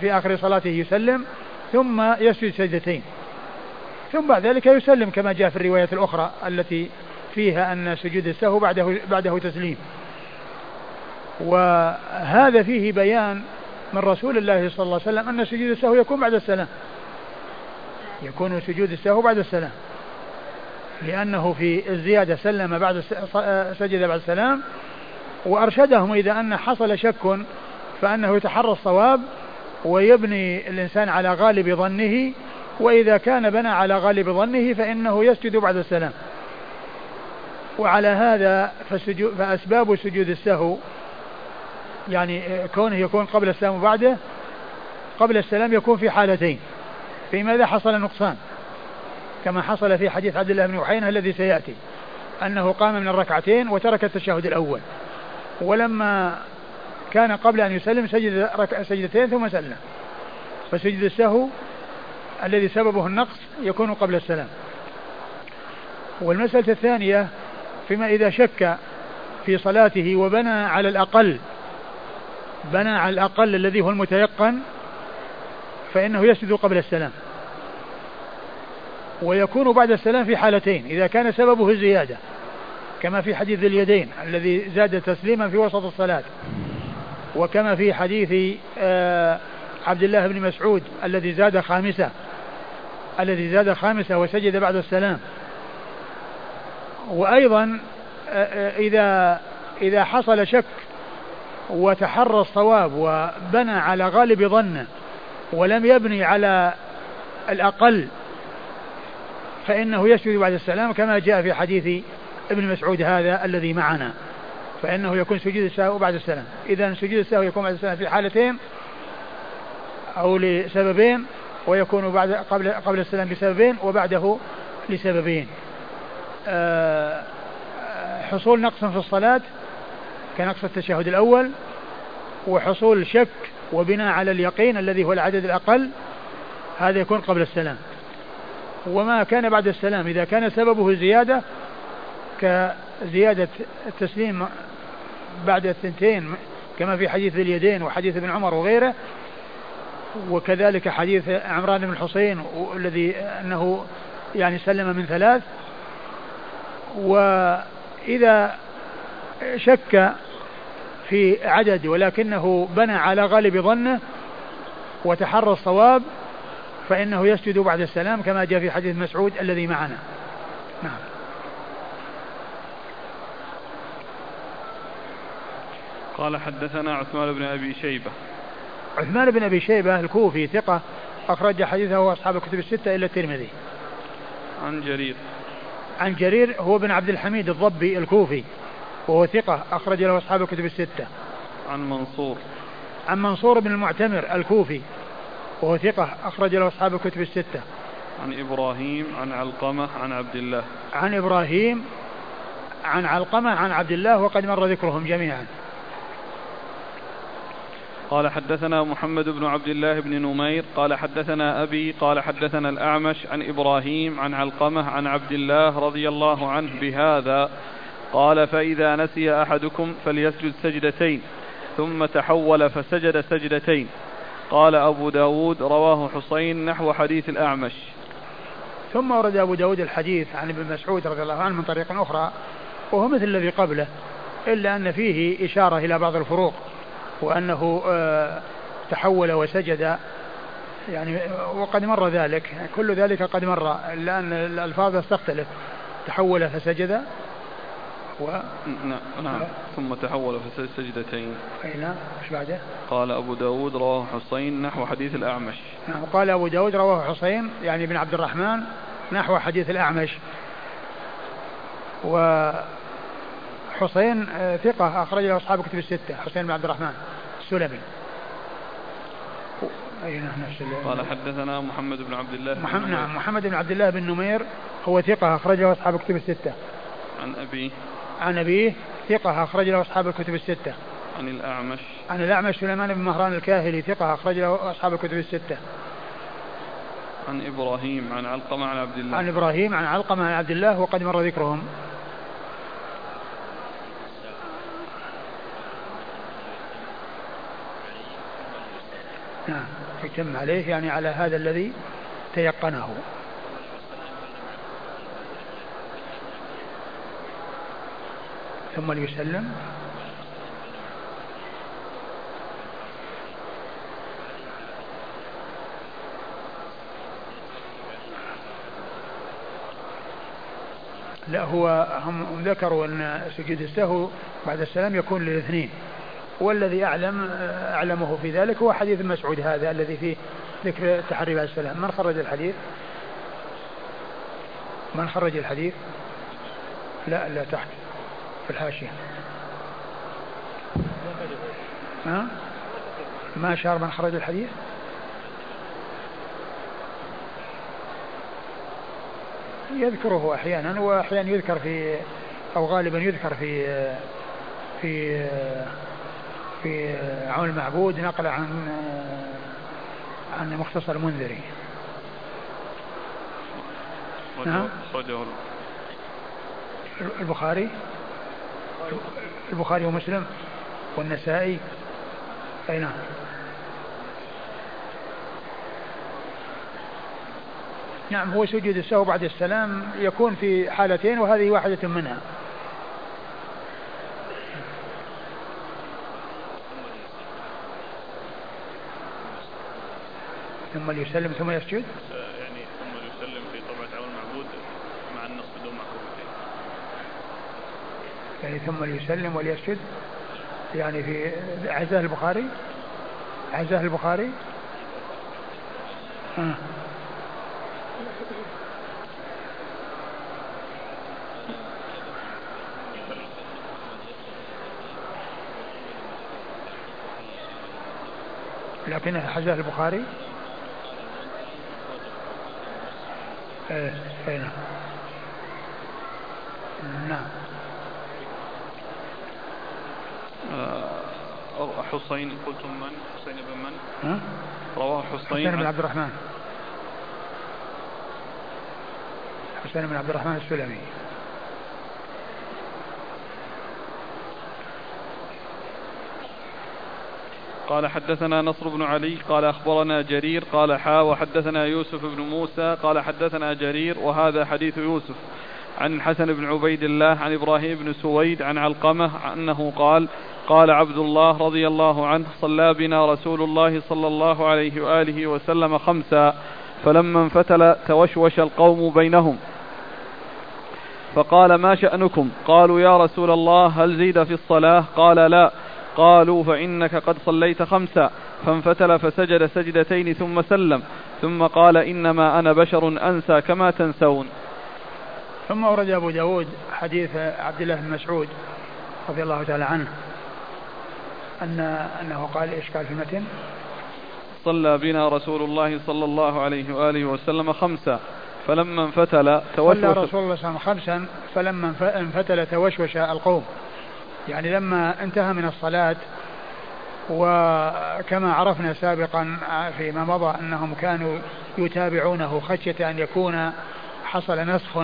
في آخر صلاته يسلم ثم يسجد سجدتين. ثم بعد ذلك يسلم كما جاء في الرواية الأخرى التي فيها أن سجود السهو بعده بعده تسليم. وهذا فيه بيان من رسول الله صلى الله عليه وسلم أن سجود السهو يكون بعد السلام. يكون سجود السهو بعد السلام. لأنه في الزيادة سلم بعد سجد بعد السلام وأرشدهم إذا أن حصل شك فأنه يتحرى الصواب ويبني الإنسان على غالب ظنه وإذا كان بنى على غالب ظنه فإنه يسجد بعد السلام. وعلى هذا فأسباب سجود السهو يعني كونه يكون قبل السلام وبعده قبل السلام يكون في حالتين. في ماذا حصل نقصان؟ كما حصل في حديث عبد الله بن وحينة الذي سيأتي أنه قام من الركعتين وترك التشهد الأول. ولما كان قبل أن يسلم سجد سجدتين ثم سلم. فسجد السهو الذي سببه النقص يكون قبل السلام. والمسألة الثانية فيما إذا شك في صلاته وبنى على الأقل بنى على الأقل الذي هو المتيقن فإنه يسجد قبل السلام. ويكون بعد السلام في حالتين إذا كان سببه الزيادة كما في حديث اليدين الذي زاد تسليما في وسط الصلاة وكما في حديث آه، عبد الله بن مسعود الذي زاد خامسة الذي زاد خامسة وسجد بعد السلام. وأيضا آه، آه، إذا إذا حصل شك وتحرى الصواب وبنى على غالب ظنه ولم يبني على الأقل فإنه يسجد بعد السلام كما جاء في حديث ابن مسعود هذا الذي معنا فإنه يكون سجود السهو بعد السلام. إذا سجود السهو يكون بعد السلام في حالتين أو لسببين ويكون بعد قبل قبل السلام بسببين وبعده لسببين. آه، حصول نقص في الصلاة كنقص التشهد الأول وحصول شك وبناء على اليقين الذي هو العدد الأقل هذا يكون قبل السلام. وما كان بعد السلام إذا كان سببه زيادة كزيادة التسليم بعد الثنتين كما في حديث اليدين وحديث ابن عمر وغيره وكذلك حديث عمران بن الحصين الذي أنه يعني سلم من ثلاث. وإذا شك في عدد ولكنه بنى على غالب ظنه وتحرى الصواب فإنه يسجد بعد السلام كما جاء في حديث مسعود الذي معنا. نعم. قال حدثنا عثمان بن أبي شيبة. عثمان بن أبي شيبة الكوفي ثقة أخرج حديثه أصحاب الكتب الستة إلا الترمذي. عن جرير. عن جرير هو بن عبد الحميد الضبي الكوفي. وهو ثقة أخرج له أصحاب الكتب الستة. عن منصور. عن منصور بن المعتمر الكوفي وهو ثقة أخرج له أصحاب الكتب الستة. عن إبراهيم عن علقمة عن عبد الله. عن إبراهيم عن علقمة عن عبد الله وقد مر ذكرهم جميعا. قال حدثنا محمد بن عبد الله بن نمير قال حدثنا أبي قال حدثنا الأعمش عن إبراهيم عن علقمة عن عبد الله رضي الله عنه بهذا. قال فإذا نسي أحدكم فليسجد سجدتين ثم تحول فسجد سجدتين. قال أبو داود رواه حسين نحو حديث الأعمش. ثم ورد أبو داود الحديث عن ابن مسعود رضي الله عنه من طريق أخرى وهو مثل الذي قبله إلا أن فيه إشارة إلى بعض الفروق وأنه آه، تحول وسجد يعني وقد مر ذلك كل ذلك قد مر إلا أن الألفاظ تختلف تحول فسجد و... نعم. نعم ثم تحول في سجدتين. أي نعم إيش بعده؟ قال أبو داود رواه حسين نحو حديث الأعمش. نعم. قال أبو داود رواه حسين يعني بن عبد الرحمن نحو حديث الأعمش. و حسين آه، ثقة أخرج له أصحاب كتب الستة حسين بن عبد الرحمن السلمي نعم قال حدثنا محمد بن عبد الله محمد نعم محمد بن عبد الله بن نمير هو ثقة أخرج له أصحاب كتب الستة. عن أبيه عن أبيه ثقة أخرج له أصحاب الكتب الستة. عن الأعمش. عن الأعمش سليمان بن مهران الكاهلي ثقة أخرج له أصحاب الكتب الستة. عن إبراهيم عن علقمة عن عبد الله. عن إبراهيم عن علقمة عن عبد الله وقد مر ذكرهم. نعم يتم عليه يعني على هذا الذي تيقنه. ثم ليسلم لا هو هم ذكروا أن سجود السهو بعد السلام يكون للاثنين والذي أعلم أعلمه في ذلك هو حديث مسعود هذا الذي فيه ذكر التحري بعد السلام من خرج الحديث؟ من خرج الحديث؟ لا لا تحت في الحاشية. ها؟ ما أشار من خرج الحديث؟ يذكره أحيانا وأحيانا يذكر في أو غالبا يذكر في في في عون المعبود نقل عن عن مختصر المنذري. نعم البخاري؟ البخاري ومسلم والنسائي. أي نعم. نعم هو سجود السهو بعد السلام يكون في حالتين وهذه واحدة منها. ثم يسلم ثم يسجد؟ يعني ثم ليسلم وليسجد يعني في عزاه البخاري؟ عزاه البخاري؟ آه. لكنها حزاه البخاري؟ إيه أي نعم. نعم. حسين قلتم من؟ حسين بن من؟ ها؟ رواه حسين حسين بن عبد الرحمن حسين بن عبد الرحمن السلمي قال حدثنا نصر بن علي قال أخبرنا جرير قال حا وحدثنا يوسف بن موسى قال حدثنا جرير وهذا حديث يوسف عن الحسن بن عبيد الله عن إبراهيم بن سويد عن علقمة أنه قال قال عبد الله رضي الله عنه صلى بنا رسول الله صلى الله عليه وآله وسلم خمسا فلما انفتل توشوش القوم بينهم. فقال ما شأنكم؟ قالوا يا رسول الله هل زيد في الصلاة؟ قال لا. قالوا فإنك قد صليت خمسا. فانفتل فسجد سجدتين ثم سلم. ثم قال إنما أنا بشر أنسى كما تنسون. ثم ورد أبو داود حديث عبد الله بن مسعود رضي الله تعالى عنه. أن أنه قال إيش قال في المتن؟ صلى بنا رسول الله صلى الله عليه وآله وسلم خمسا فلما انفتل توشوش صلى رسول الله صلى الله عليه وسلم خمسا فلما انفتل توشوش القوم. يعني لما انتهى من الصلاة وكما عرفنا سابقا فيما مضى أنهم كانوا يتابعونه خشية أن يكون حصل نسخ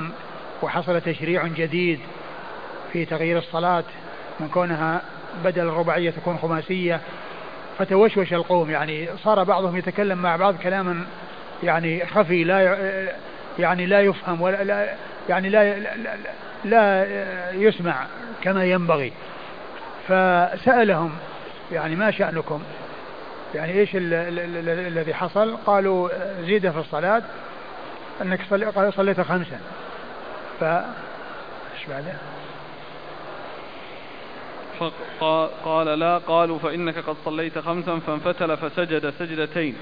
وحصل تشريع جديد في تغيير الصلاة من كونها بدل الرباعية تكون خماسية فتوشوش القوم. يعني صار بعضهم يتكلم مع بعض كلاما يعني خفي لا يعني لا يفهم ولا لا يعني لا لا, لا يسمع كما ينبغي. فسألهم يعني ما شأنكم؟ يعني إيش الذي حصل؟ قالوا زيد في الصلاة أنك صليت خمسا. ف إيش بعده؟ قال لا قالوا فإنك قد صليت خمسا فانفتل فسجد سجدتين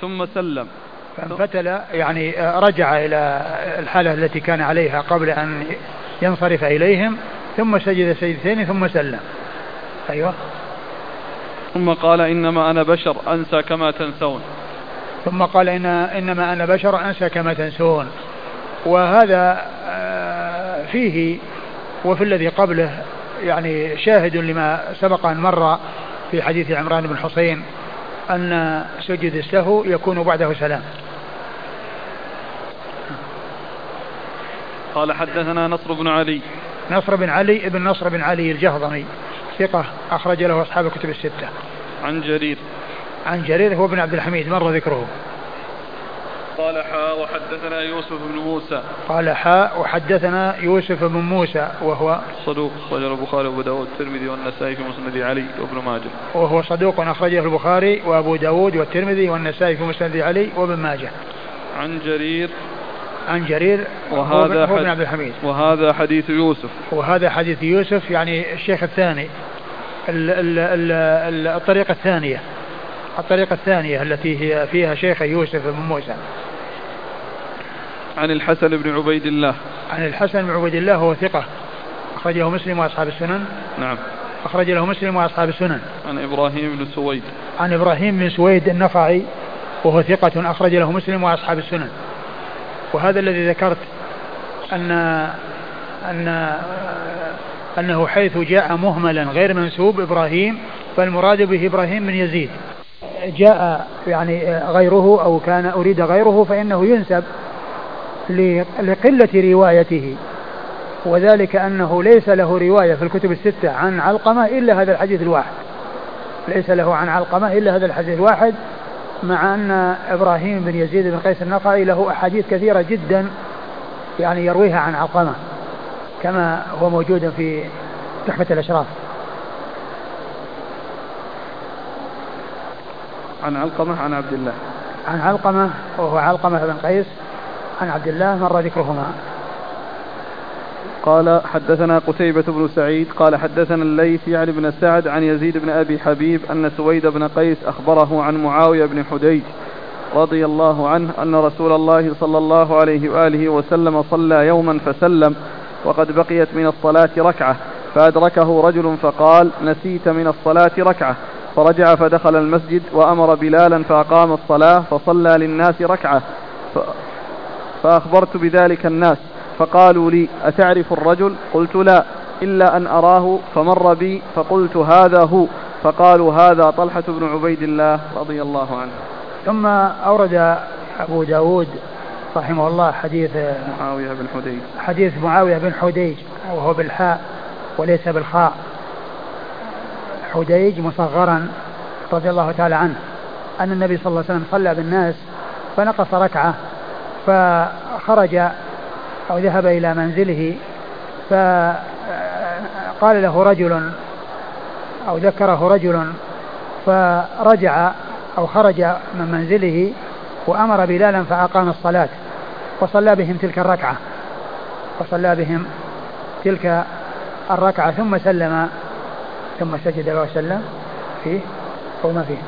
ثم سلم. فانفتل يعني رجع إلى الحالة التي كان عليها قبل أن ينصرف إليهم ثم سجد سجدتين ثم سلم. أيوة. ثم قال إنما أنا بشر أنسى كما تنسون. ثم قال إن إنما أنا بشر أنسى كما تنسون. وهذا آه، فيه وفي الذي قبله يعني شاهد لما سبق أن مر في حديث عمران بن حسين أن سجد السهو يكون بعده سلام. قال حدثنا نصر بن علي. نصر بن علي ابن نصر بن علي الجهضمي. ثقة أخرج له أصحاب الكتب الستة. عن جرير. عن جرير هو بن عبد الحميد مر ذكره. قال حاء وحدثنا يوسف بن موسى. قال حاء وحدثنا يوسف بن موسى وهو صدوق أخرجه البخاري وأبو داود والترمذي والنسائي في مسند علي وابن ماجه. وهو صدوق أخرجه البخاري وأبو داود والترمذي والنسائي في مسند علي وابن ماجه. عن جرير. عن جرير وهذا هو بن عبد الحميد. وهذا حديث يوسف. وهذا حديث يوسف يعني الشيخ الثاني ال ال ال الطريقة الثانية. الطريقة الثانية التي هي فيها شيخ يوسف بن موسى. عن الحسن بن عبيد الله. عن الحسن بن عبيد الله هو ثقة. أخرجه مسلم وأصحاب السنن. نعم. أخرج له مسلم وأصحاب السنن. عن إبراهيم بن سويد. عن إبراهيم بن سويد النخعي وهو ثقة أخرج له مسلم وأصحاب السنن. وهذا الذي ذكرت أن أن أنه حيث جاء مهملا غير منسوب إبراهيم فالمراد به إبراهيم بن يزيد. جاء يعني غيره أو كان أريد غيره فإنه ينسب لقلة روايته. وذلك أنه ليس له رواية في الكتب الستة عن علقمة إلا هذا الحديث الواحد. ليس له عن علقمة إلا هذا الحديث الواحد مع أن إبراهيم بن يزيد بن قيس النقعي له أحاديث كثيرة جدا يعني يرويها عن علقمة كما هو موجود في تحفة الأشراف. عن علقمة عن عبد الله. عن علقمة وهو علقمة بن قيس عن عبد الله مر ذكرهما. قال حدثنا قتيبة بن سعيد قال حدثنا الليث يعني بن سعد عن يزيد بن أبي حبيب أن سويد بن قيس أخبره عن معاوية بن حديج رضي الله عنه أن رسول الله صلى الله عليه وآله وسلم صلى يوما فسلم وقد بقيت من الصلاة ركعة فأدركه رجل فقال نسيت من الصلاة ركعة. فرجع فدخل المسجد وأمر بلالا فأقام الصلاة فصلى للناس ركعة. فأخبرت بذلك الناس. فقالوا لي أتعرف الرجل؟ قلت لا إلا أن أراه فمر بي فقلت هذا هو. فقالوا هذا طلحة بن عبيد الله رضي الله عنه. ثم أورد أبو داود رحمه الله حديث معاوية بن حديج. حديث معاوية بن حديج وهو بالحاء وليس بالخاء. حديج مصغرا رضي الله تعالى عنه أن النبي صلى الله عليه وسلم صلى بالناس فنقص ركعة فخرج أو ذهب إلى منزله فقال له رجل أو ذكره رجل فرجع أو خرج من منزله وأمر بلالا فأقام الصلاة وصلى بهم تلك الركعة وصلى بهم تلك الركعة ثم سلم ثم سجد وسلم فيه أو ما فيه؟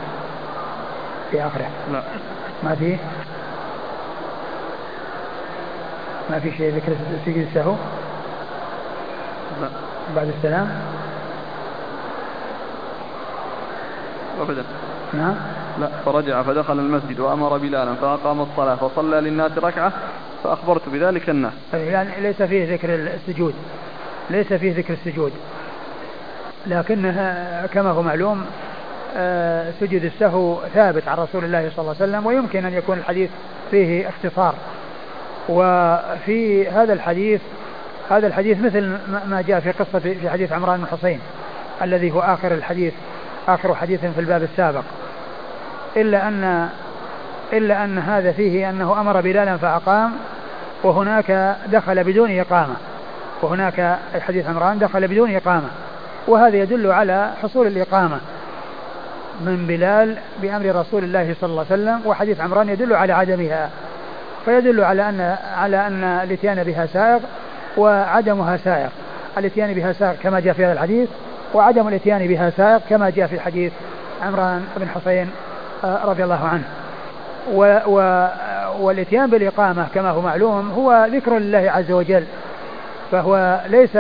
في آخره. لا. ما فيه؟ ما في شيء ذكر سجد السهو؟ لا. بعد السلام؟ أبدا. نعم. لا. فرجع فدخل المسجد وأمر بلالا فأقام الصلاة فصلى للناس ركعة فأخبرت بذلك الناس. يعني ليس فيه ذكر السجود. ليس فيه ذكر السجود. لكنها كما هو معلوم آه، سجود السهو ثابت عن رسول الله صلى الله عليه وسلم ويمكن أن يكون الحديث فيه اختصار. وفي هذا الحديث هذا الحديث مثل ما جاء في قصة في حديث عمران بن حسين الذي هو آخر الحديث آخر حديث في الباب السابق. إلا أن إلا أن هذا فيه أنه أمر بلالا فأقام وهناك دخل بدون إقامة. وهناك حديث عمران دخل بدون إقامة. وهذا يدل على حصول الإقامة من بلال بأمر رسول الله صلى الله عليه وسلم وحديث عمران يدل على عدمها فيدل على أن على أن الإتيان بها سائغ وعدمها سائغ الإتيان بها سائغ كما جاء في هذا الحديث وعدم الإتيان بها سائغ كما جاء في حديث عمران بن حسين آه، رضي الله عنه. و و والإتيان بالإقامة كما هو معلوم هو ذكر لله عز وجل. فهو ليس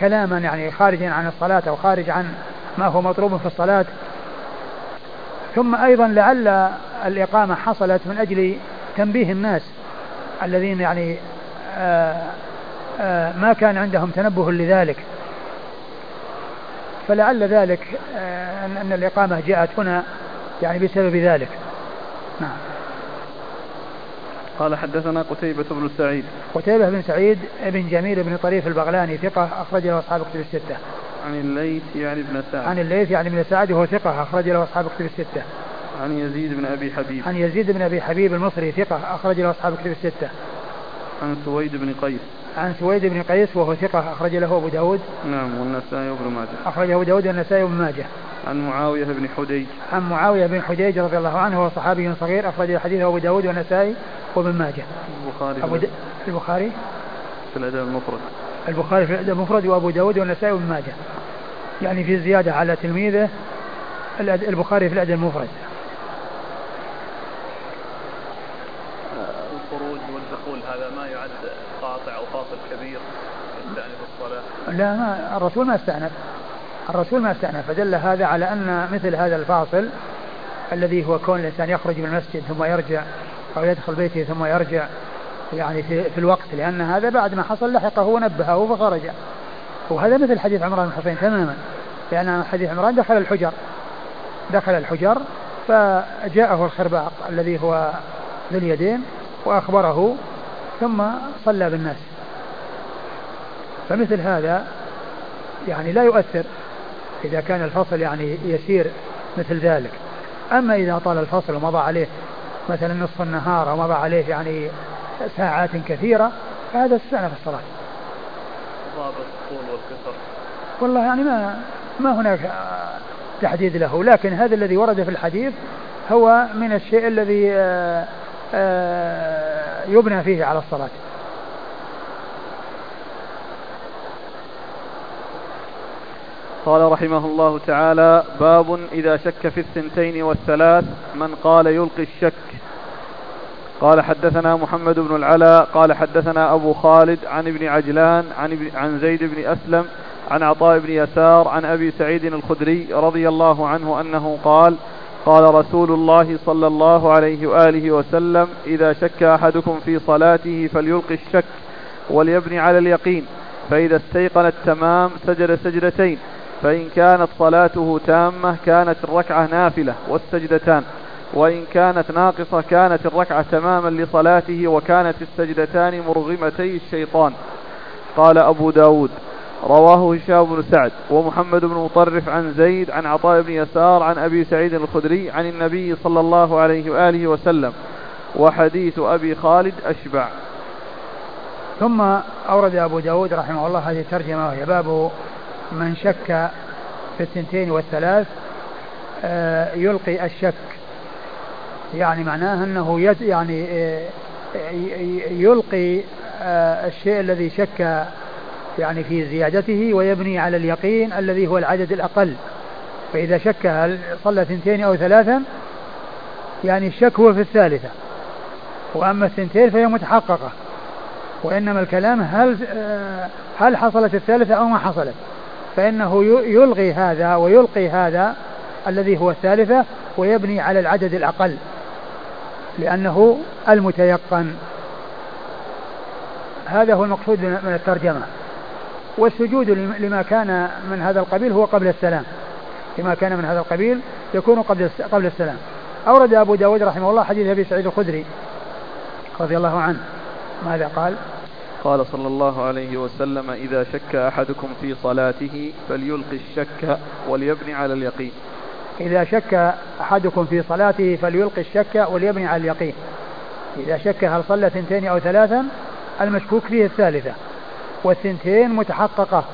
كلاما يعني خارجا عن الصلاة أو خارج عن ما هو مطلوب في الصلاة. ثم أيضا لعل الإقامة حصلت من أجل تنبيه الناس الذين يعني آه، آه، ما كان عندهم تنبه لذلك. فلعل ذلك آه، أن الإقامة جاءت هنا يعني بسبب ذلك. نعم. قال حدثنا قتيبة بن سعيد. قتيبة بن سعيد بن جميل بن طريف البغلاني ثقة أخرج له أصحاب كتب الستة. عن الليث يعني ابن سعد. عن الليث يعني ابن سعد وهو ثقة أخرج له أصحاب كتب الستة. عن يزيد بن أبي حبيب. عن يزيد بن أبي حبيب المصري ثقة أخرج له أصحاب كتب الستة. عن سويد بن قيس. عن سويد بن قيس وهو ثقة أخرج له أبو داود. نعم والنسائي وابن ماجه. أخرج أبو داود والنسائي وابن ماجه. عن معاوية بن حديج عن معاوية بن حديج رضي الله عنه وهو صحابي صغير أخرج حديثه أبو داود والنسائي وابن ماجه. البخاري أبو د... البخاري؟ في الأدب المفرد. البخاري في الأدب المفرد وأبو داود والنسائي وابن ماجه. يعني في زيادة على تلميذه البخاري في الأدب المفرد. لا ما الرسول ما استأنف. الرسول ما استأنف. فدل هذا على أن مثل هذا الفاصل الذي هو كون الإنسان يخرج من المسجد ثم يرجع أو يدخل بيته ثم يرجع يعني في, في الوقت لأن هذا بعد ما حصل لحقه ونبهه فخرج. وهذا مثل حديث عمران بن تماما لأن حديث عمران دخل الحجر. دخل الحجر فجاءه الخرباق الذي هو ذو اليدين وأخبره ثم صلى بالناس. فمثل هذا يعني لا يؤثر إذا كان الفصل يعني يسير مثل ذلك. أما إذا طال الفصل ومضى عليه مثلا نصف النهار أو مضى عليه يعني ساعات كثيرة فهذا استأنف الصلاة. ضابط الطول والله يعني ما ما هناك تحديد له. لكن هذا الذي ورد في الحديث هو من الشيء الذي آه، آه، يبنى فيه على الصلاة. قال رحمه الله تعالى باب إذا شك في الثنتين والثلاث من قال يلقي الشك. قال حدثنا محمد بن العلاء قال حدثنا أبو خالد عن ابن عجلان عن, عن زيد بن أسلم عن عطاء بن يسار عن أبي سعيد الخدري رضي الله عنه أنه قال قال رسول الله صلى الله عليه وآله وسلم إذا شك أحدكم في صلاته فليلقي الشك وليبني على اليقين فإذا استيقن التمام سجد سجدتين. فإن كانت صلاته تامة كانت الركعة نافلة والسجدتان. وإن كانت ناقصة كانت الركعة تماما لصلاته وكانت السجدتان مرغمتي الشيطان. قال أبو داود رواه هشام بن سعد ومحمد بن مطرف عن زيد عن عطاء بن يسار عن أبي سعيد الخدري عن النبي صلى الله عليه وآله وسلم. وحديث أبي خالد أشبع. ثم أورد أبو داود رحمه الله هذه الترجمة وهي باب من شك في الثنتين والثلاث آه، يلقي الشك. يعني معناه أنه يعني آه، يلقي آه، الشيء الذي شك يعني في زيادته ويبني على اليقين الذي هو العدد الأقل. فإذا شك هل صلى ثنتين أو ثلاثا يعني الشك هو في الثالثة. وأما الثنتين فهي متحققة. وإنما الكلام هل هل حصلت الثالثة أو ما حصلت. فإنه يلغي هذا ويلقي هذا الذي هو الثالثة ويبني على العدد الأقل لأنه المتيقن. هذا هو المقصود من الترجمة. والسجود لما كان من هذا القبيل هو قبل السلام. لما كان من هذا القبيل يكون قبل قبل السلام. أورد أبو داود رحمه الله حديث أبي سعيد الخدري رضي الله عنه ماذا قال؟ قال صلى الله عليه وسلم إذا شك أحدكم في صلاته فليلقي الشك وليبني على اليقين. إذا شك أحدكم في صلاته فليلقي الشك وليبني على اليقين. إذا شك هل صلى ثنتين أو ثلاثا؟ المشكوك فيه الثالثة. والثنتين متحققة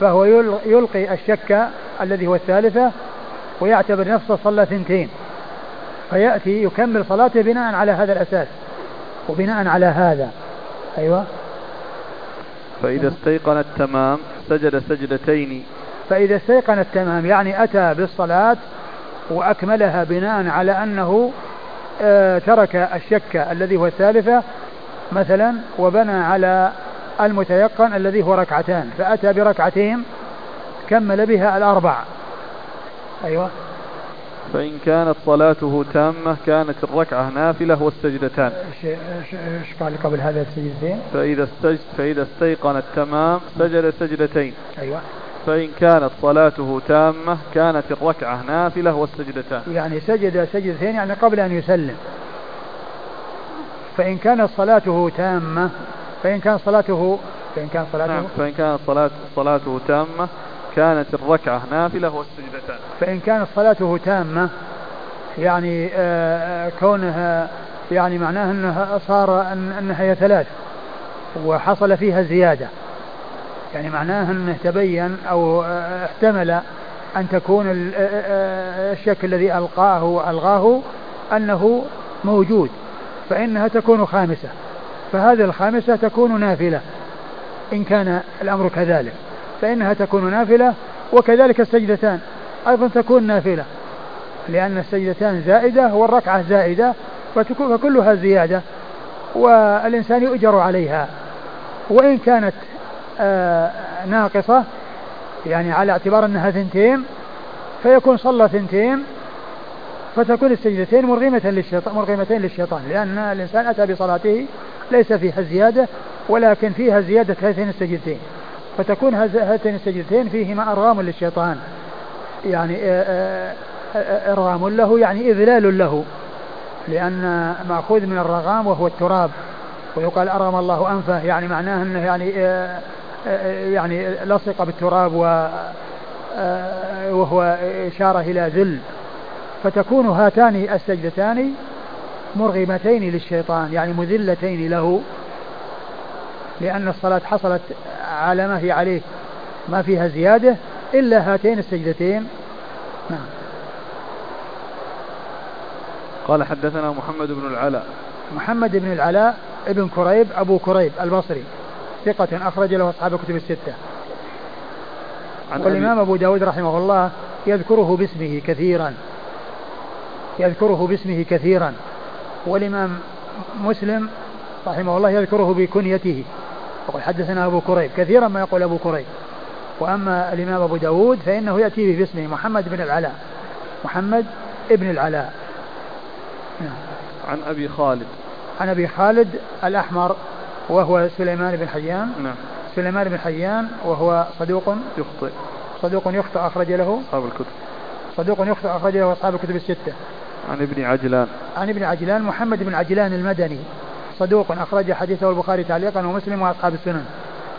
فهو يلقي الشك الذي هو الثالثة ويعتبر نفسه صلى ثنتين فيأتي يكمل صلاته بناء على هذا الأساس وبناء على هذا. أيوة. فإذا استيقن التمام سجد سجدتين. فإذا استيقن التمام يعني أتى بالصلاة وأكملها بناء على أنه آه ترك الشك الذي هو الثالثة مثلا وبنى على المتيقن الذي هو ركعتان فأتى بركعتين كمل بها الأربع. أيوة. فإن كانت صلاته تامة كانت الركعة نافلة والسجدتان. إيش قال قبل هذا السجدتين فإذا استجد فإذا استيقن التمام سجد سجدتين. أيوة. فإن كانت صلاته تامة كانت الركعة نافلة والسجدتان. يعني سجد سجدتين يعني قبل أن يسلم. فإن كانت صلاته تامة فإن كان صلاته فإن كان صلاته نعم فإن كانت صلاة صلاته تامة كانت الركعة نافلة والسجدتان. فإن كانت صلاته تامة يعني آه, آه، كونها يعني معناه أنها صار أن أنها هي ثلاث وحصل فيها زيادة. يعني معناه أنه تبين أو آه، احتمل أن تكون الشك الذي ألقاه وألغاه أنه موجود. فإنها تكون خامسة. فهذه الخامسة تكون نافلة إن كان الأمر كذلك. فإنها تكون نافلة وكذلك السجدتان. أيضا تكون نافلة لأن السجدتان زائدة والركعة زائدة فكلها زيادة والإنسان يؤجر عليها. وإن كانت آه ناقصة يعني على اعتبار أنها ثنتين فيكون صلى ثنتين فتكون السجدتين مرغمة للشيطان مرغمتين للشيطان لأن الإنسان أتى بصلاته ليس فيها زيادة ولكن فيها زيادة هاتين السجدتين. فتكون هاتين السجدتين فيهما أرغام للشيطان. يعني آه، آه، آه، إرغام له يعني إذلال له لأن مأخوذ من الرغام وهو التراب. ويقال أرغم الله أنفه يعني معناه أنه يعني يعني لصق بالتراب وهو إشارة إلى ذل. فتكون هاتان السجدتان مرغمتين للشيطان يعني مذلتين له. لأن الصلاة حصلت على ما هي عليه ما فيها زيادة إلا هاتين السجدتين. نعم. قال حدثنا محمد بن العلاء. محمد بن العلاء ابن كريب أبو كريب البصري ثقة أخرج له أصحاب الكتب الستة. عن والإمام أبو داود رحمه الله يذكره باسمه كثيرا. يذكره باسمه كثيرا. والإمام مسلم رحمه الله يذكره بكنيته. وقد حدثنا أبو كريب كثيرا ما يقول أبو كريب. وأما الإمام أبو داود فإنه يأتي به باسمه محمد بن العلاء محمد ابن العلاء. نعم. عن أبي خالد. عن أبي خالد الأحمر وهو سليمان بن حيان. نعم. سليمان بن حيان وهو صدوق يخطئ. صدوق يخطئ أخرج له. أصحاب الكتب. صدوق يخطئ أخرج له أصحاب الكتب الستة. عن ابن عجلان. عن ابن عجلان محمد بن عجلان المدني. صدوق أخرج حديثه البخاري تعليقا ومسلم وأصحاب السنن.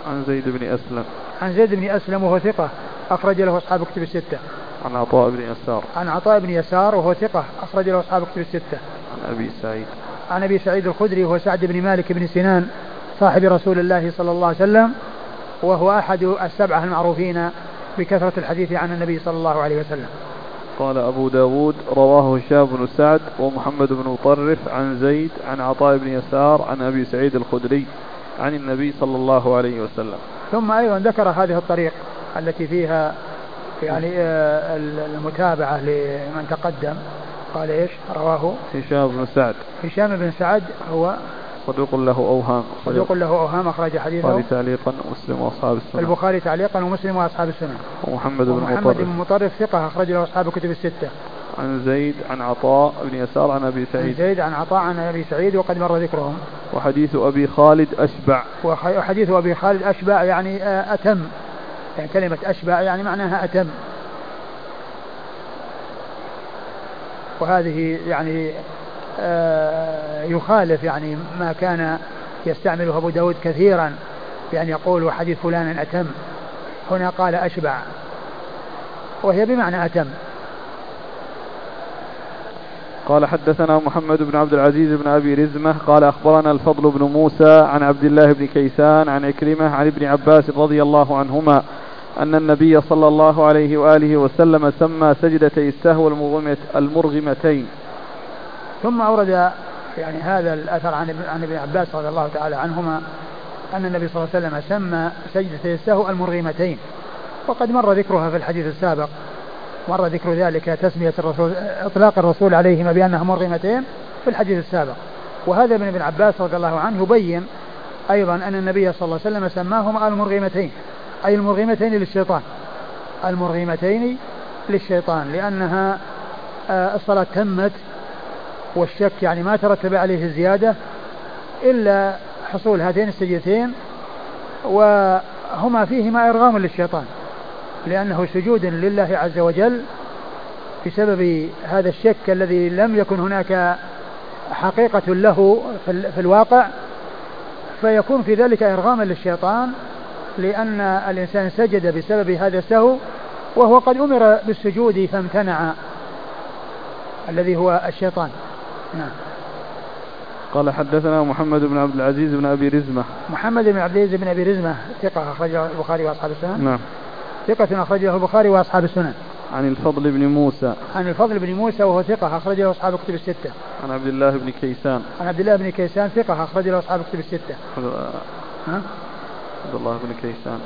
عن زيد بن أسلم. عن زيد بن أسلم وهو ثقة أخرج له أصحاب الكتب الستة. عن عطاء بن يسار. عن عطاء بن يسار وهو ثقة أخرج له أصحاب الكتب الستة. عن أبي سعيد. عن أبي سعيد الخدري وهو سعد بن مالك بن سنان صاحب رسول الله صلى الله عليه وسلم وهو أحد السبعة المعروفين بكثرة الحديث عن النبي صلى الله عليه وسلم. قال أبو داود رواه هشام بن سعد ومحمد بن مطرف عن زيد عن عطاء بن يسار عن أبي سعيد الخدري عن النبي صلى الله عليه وسلم. ثم أيضا ذكر هذه الطريق التي فيها يعني آه، المتابعة لمن تقدم. قال إيش؟ رواه هشام بن سعد. هشام بن سعد هو صدوق له أوهام. صدوق له أوهام أخرج حديثه. البخاري تعليقا ومسلم وأصحاب السنة. البخاري تعليقا ومسلم وأصحاب السنة. ومحمد بن مطرف. محمد بن مطرف ثقة أخرج له أصحاب الكتب الستة. عن زيد عن عطاء بن يسار عن أبي سعيد. عن زيد عن عطاء عن أبي سعيد وقد مر ذكرهم. وحديث أبي خالد أشبع. وحديث أبي خالد أشبع يعني آه، أتم. يعني كلمة أشبع يعني معناها أتم. وهذه يعني يخالف يعني ما كان يستعمله أبو داود كثيرا بأن يقول وحديث فلان أتم. هنا قال أشبع. وهي بمعنى أتم. قال حدثنا محمد بن عبد العزيز بن أبي رزمة قال أخبرنا الفضل بن موسى عن عبد الله بن كيسان عن عكرمة عن ابن عباس رضي الله عنهما أن النبي صلى الله عليه وآله وسلم سمى سجدتي السهو المرغمتين. ثم أورد يعني هذا الأثر عن عن ابن عباس رضي الله تعالى عنهما أن النبي صلى الله عليه وسلم سمى سجدتي السهو المرغمتين. وقد مر ذكرها في الحديث السابق. مر ذكر ذلك تسمية الرسول إطلاق الرسول عليهما بأنها مرغمتين في الحديث السابق. وهذا من ابن عباس رضي الله عنه يبين أيضا أن النبي صلى الله عليه وسلم سماهما المرغمتين. أي المرغمتين للشيطان. المرغمتين للشيطان لأنها آه، الصلاة تمت والشك يعني ما ترتب عليه زيادة إلا حصول هاتين السجدتين وهما فيهما إرغام للشيطان لأنه سجود لله عز وجل بسبب هذا الشك الذي لم يكن هناك حقيقة له في الواقع فيكون في ذلك إرغاما للشيطان لأن الإنسان سجد بسبب هذا السهو وهو قد أمر بالسجود فامتنع الذي هو الشيطان. نعم قال حدثنا محمد بن عبد العزيز بن أبي رزمة محمد بن عبد العزيز بن أبي رزمة ثقة أخرجه البخاري وأصحاب السنن نعم ثقة أخرجه البخاري وأصحاب السنن. عن الفضل بن موسى. عن الفضل بن موسى وهو ثقة أخرجه أصحاب الكتب الستة. عن عبد الله بن كيسان. عن عبد الله بن كيسان ثقة أخرجه أصحاب الكتب الستة. ها؟ عبد الله بن كيسان.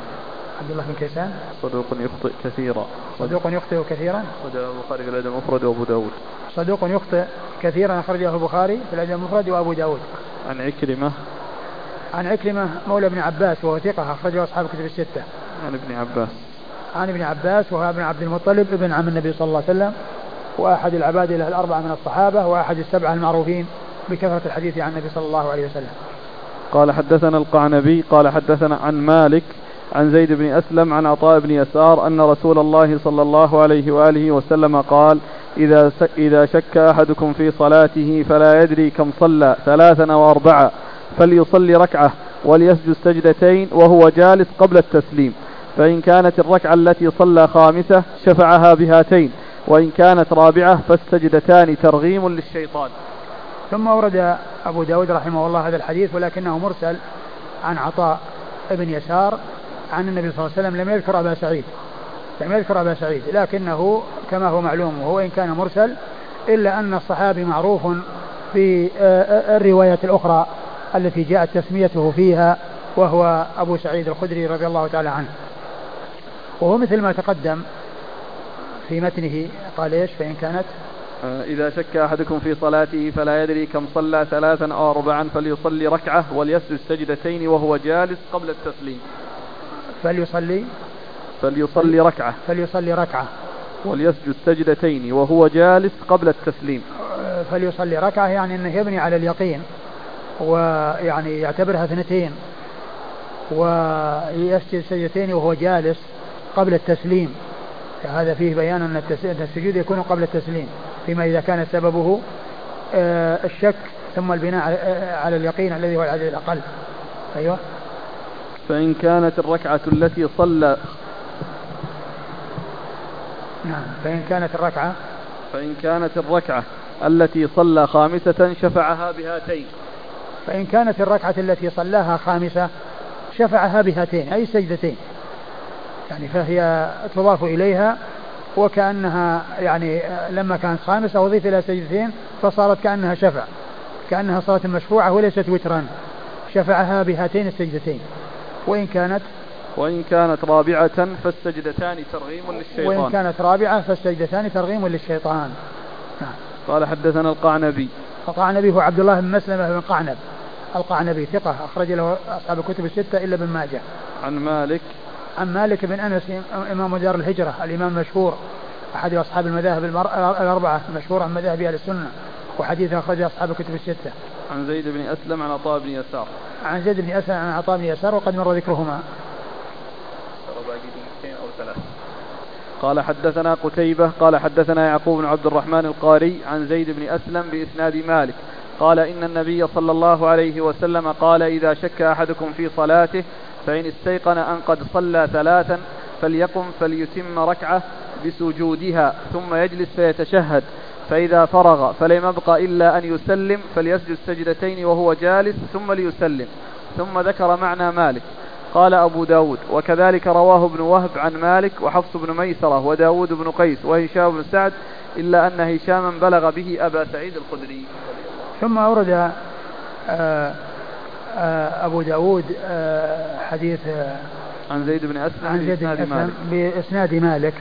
عبد الله بن كيسان؟ صدوق يخطئ كثيرا. صدوق يخطئ كثيرا؟ أخرجه البخاري في الأدب المفرد وأبو داود. صدوق يخطئ كثيرا أخرجه البخاري في الأدب المفرد وأبو داود. عن عكرمة. عن عكرمة مولى ابن عباس وهو ثقة أخرجه أصحاب الكتب الستة. عن ابن عباس. عن ابن عباس وهو ابن عبد المطلب ابن عم النبي صلى الله عليه وسلم وأحد العباد له الأربعة من الصحابة وأحد السبعة المعروفين بكثرة الحديث عن النبي صلى الله عليه وسلم. قال حدثنا القعنبي قال حدثنا عن مالك عن زيد بن أسلم عن عطاء بن يسار أن رسول الله صلى الله عليه وآله وسلم قال إذا إذا شك أحدكم في صلاته فلا يدري كم صلى ثلاثا أو أربعة فليصلي ركعة وليسجد سجدتين وهو جالس قبل التسليم. فإن كانت الركعة التي صلى خامسة شفعها بهاتين وإن كانت رابعة فالسجدتان ترغيم للشيطان. ثم ورد أبو داود رحمه الله هذا الحديث ولكنه مرسل عن عطاء ابن يسار عن النبي صلى الله عليه وسلم لم يذكر أبا سعيد. لم يذكر أبا سعيد. لكنه كما هو معلوم وهو إن كان مرسل إلا أن الصحابي معروف في آه، آه، الرواية الأخرى التي جاءت تسميته فيها وهو أبو سعيد الخدري رضي الله تعالى عنه. وهو مثل ما تقدم في متنه قال إيش؟ فإن كانت. آه، إذا شك أحدكم في صلاته فلا يدري كم صلى ثلاثا أو أربعا فليصلي ركعة وليسجد سجدتين وهو جالس قبل التسليم. فليصلي. فليصلي ركعة. فليصلي ركعة. وليسجد سجدتين وهو جالس قبل التسليم. فليصلي ركعة يعني أنه يبني على اليقين ويعني يعتبرها اثنتين. ويسجد سجدتين وهو جالس قبل التسليم. هذا فيه بيان أن السجود يكون قبل التسليم. فيما إذا كان سببه آه، الشك ثم البناء على اليقين الذي هو العدد الأقل. أيوة. فإن كانت الركعة التي صلى نعم فإن كانت الركعة فإن كانت الركعة التي صلى خامسة شفعها بهاتين. فإن كانت الركعة التي صلاها خامسة شفعها بهاتين أي سجدتين. يعني فهي تضاف إليها وكأنها يعني لما كانت خامسة أضيف إلى سجدتين فصارت كأنها شفع. كأنها صلاة مشفوعة وليست وترا. شفعها بهاتين السجدتين. وإن كانت وإن كانت رابعة فالسجدتان ترغيم للشيطان. وإن كانت رابعة فالسجدتان ترغيم للشيطان. نعم. قال حدثنا القعنبي. القعنبي هو عبد الله بن مسلمة بن قعنب. القعنبي ثقة أخرج له أصحاب الكتب الستة إلا ابن ماجه. عن مالك. عن مالك بن أنس إمام دار الهجرة الإمام المشهور أحد أصحاب المذاهب الأربعة المشهور عن مذاهب أهل السنة وحديث أخرجه أصحاب الكتب الستة. عن زيد بن أسلم عن عطاء بن يسار. عن زيد بن أسلم عن عطاء بن يسار وقد مر ذكرهما. قال حدثنا قتيبة قال حدثنا يعقوب بن عبد الرحمن القاري عن زيد بن أسلم بإسناد مالك قال إن النبي صلى الله عليه وسلم قال إذا شك أحدكم في صلاته فإن استيقن أن قد صلى ثلاثا فليقم فليتم ركعة بسجودها ثم يجلس فيتشهد فإذا فرغ فلم يبق إلا أن يسلم فليسجد سجدتين وهو جالس ثم ليسلم. ثم ذكر معنى مالك. قال أبو داود وكذلك رواه ابن وهب عن مالك وحفص بن ميسرة وداود بن قيس وهشام بن سعد إلا أن هشاما بلغ به أبا سعيد الخدري. ثم أورد آه، آه، أبو داود آه، حديث عن زيد بن أسلم عن زيد بن أسلم بإسناد مالك.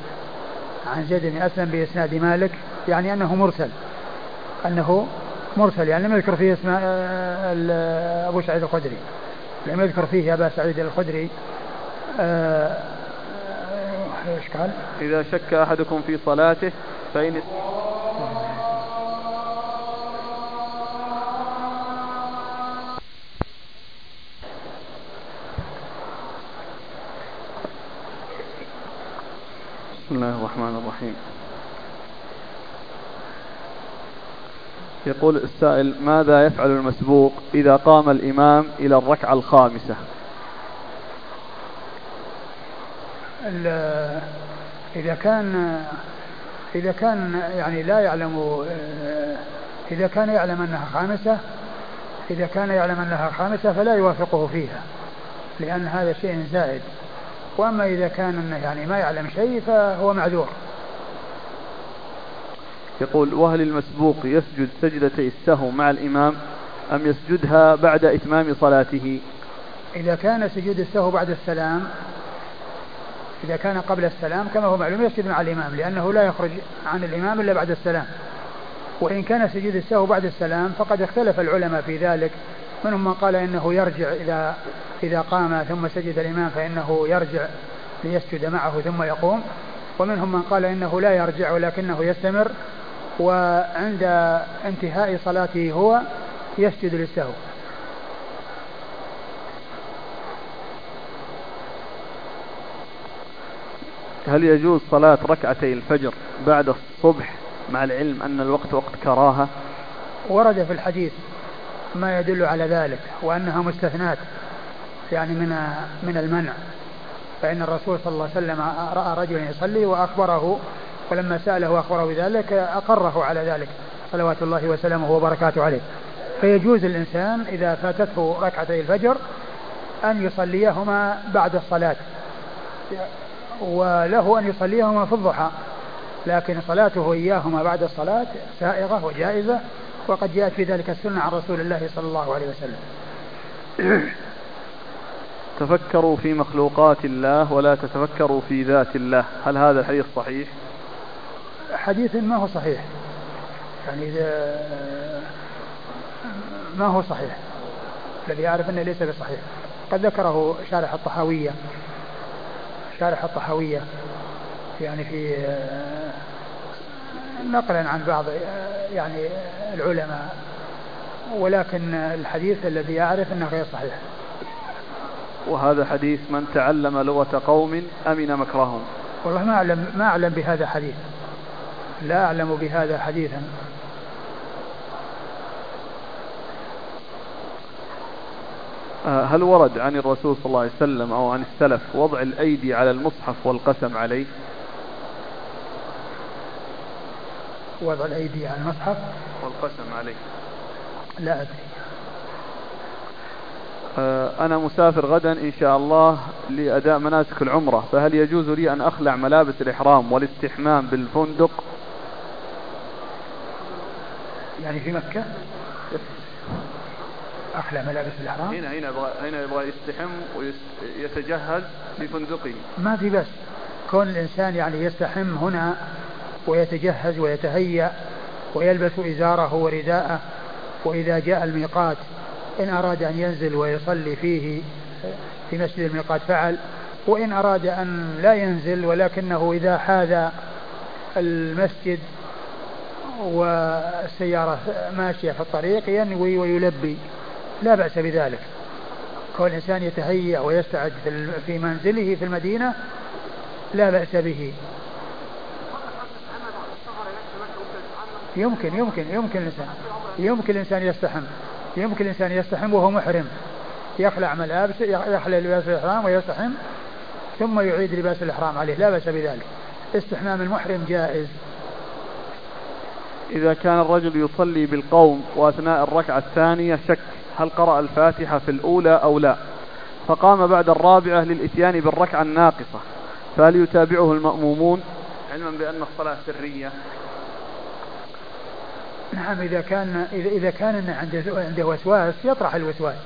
عن زيد بن أسلم بإسناد مالك يعني أنه مرسل. أنه مرسل يعني لم يذكر فيه اسم أبو سعيد الخدري. لم يذكر فيه أبا سعيد الخدري. إيش قال؟ إذا شك أحدكم في صلاته فإن بسم الله الرحمن الرحيم. يقول السائل ماذا يفعل المسبوق إذا قام الإمام إلى الركعة الخامسة؟ إذا كان إذا كان يعني لا يعلم إذا كان يعلم أنها خامسة إذا كان يعلم أنها خامسة فلا يوافقه فيها لأن هذا شيء زائد. وأما إذا كان يعني ما يعلم شيء فهو معذور. يقول وهل المسبوق يسجد سجدتي السهو مع الإمام أم يسجدها بعد إتمام صلاته؟ إذا كان سجود السهو بعد السلام إذا كان قبل السلام كما هو معلوم يسجد مع الإمام لأنه لا يخرج عن الإمام إلا بعد السلام. وإن كان سجود السهو بعد السلام فقد اختلف العلماء في ذلك. منهم من قال إنه يرجع إذا إذا قام ثم سجد الإمام فإنه يرجع ليسجد معه ثم يقوم. ومنهم من قال إنه لا يرجع ولكنه يستمر وعند انتهاء صلاته هو يسجد للسهو. هل يجوز صلاة ركعتي الفجر بعد الصبح مع العلم أن الوقت وقت كراهة؟ ورد في الحديث ما يدل على ذلك وأنها مستثنات يعني من من المنع. فإن الرسول صلى الله عليه وسلم رأى رجلا يصلي وأخبره ولما سأله وأخبره بذلك أقره على ذلك صلوات الله وسلامه وبركاته عليه. فيجوز الإنسان إذا فاتته ركعتي الفجر أن يصليهما بعد الصلاة وله أن يصليهما في الضحى لكن صلاته إياهما بعد الصلاة سائغة وجائزة. وقد جاءت في ذلك السنة عن رسول الله صلى الله عليه وسلم. [clears throat] تفكروا في مخلوقات الله ولا تتفكروا في ذات الله. هل هذا الحديث صحيح؟ حديث ما هو صحيح. يعني ما هو صحيح؟ الذي أعرف أنه ليس بصحيح. قد ذكره شارح الطحاوية. شارح الطحاوية. يعني في نقلا عن بعض يعني العلماء ولكن الحديث الذي أعرف أنه غير صحيح. وهذا حديث من تعلم لغة قوم أمن مكرهم. والله ما أعلم ما أعلم بهذا حديث. لا أعلم بهذا حديثا. آه، هل ورد عن الرسول صلى الله عليه وسلم أو عن السلف وضع الأيدي على المصحف والقسم عليه؟ وضع الأيدي على المصحف. والقسم عليه. لا أدري. آه، أنا مسافر غدا إن شاء الله لأداء مناسك العمرة فهل يجوز لي أن أخلع ملابس الإحرام والاستحمام بالفندق؟ يعني في مكة؟ أخلع ملابس الإحرام؟ هنا هنا يبغى هنا يبغى يستحم ويتجهز في فندقه ما في بس. كون الإنسان يعني يستحم هنا ويتجهز ويتهيأ ويلبس إزاره ورداءه وإذا جاء الميقات إن أراد أن ينزل ويصلي فيه في مسجد الميقات فعل وإن أراد أن لا ينزل ولكنه إذا حاذ المسجد والسيارة ماشية في الطريق ينوي ويلبي. لا بأس بذلك. كون الإنسان يتهيأ ويستعد في منزله في المدينة لا بأس به. يمكن يمكن يمكن الإنسان يمكن الإنسان يستحم يمكن الإنسان يستحم وهو محرم. يخلع ملابس يخلع لباس الإحرام ويستحم ثم يعيد لباس الإحرام عليه. لا بأس بذلك. استحمام المحرم جائز. إذا كان الرجل يصلي بالقوم وأثناء الركعة الثانية شك هل قرأ الفاتحة في الأولى أو لا. فقام بعد الرابعة للإتيان بالركعة الناقصة. فهل يتابعه المأمومون؟ علما بأن الصلاة سرية. نعم إذا كان إذا كان عنده عنده وسواس يطرح الوسواس.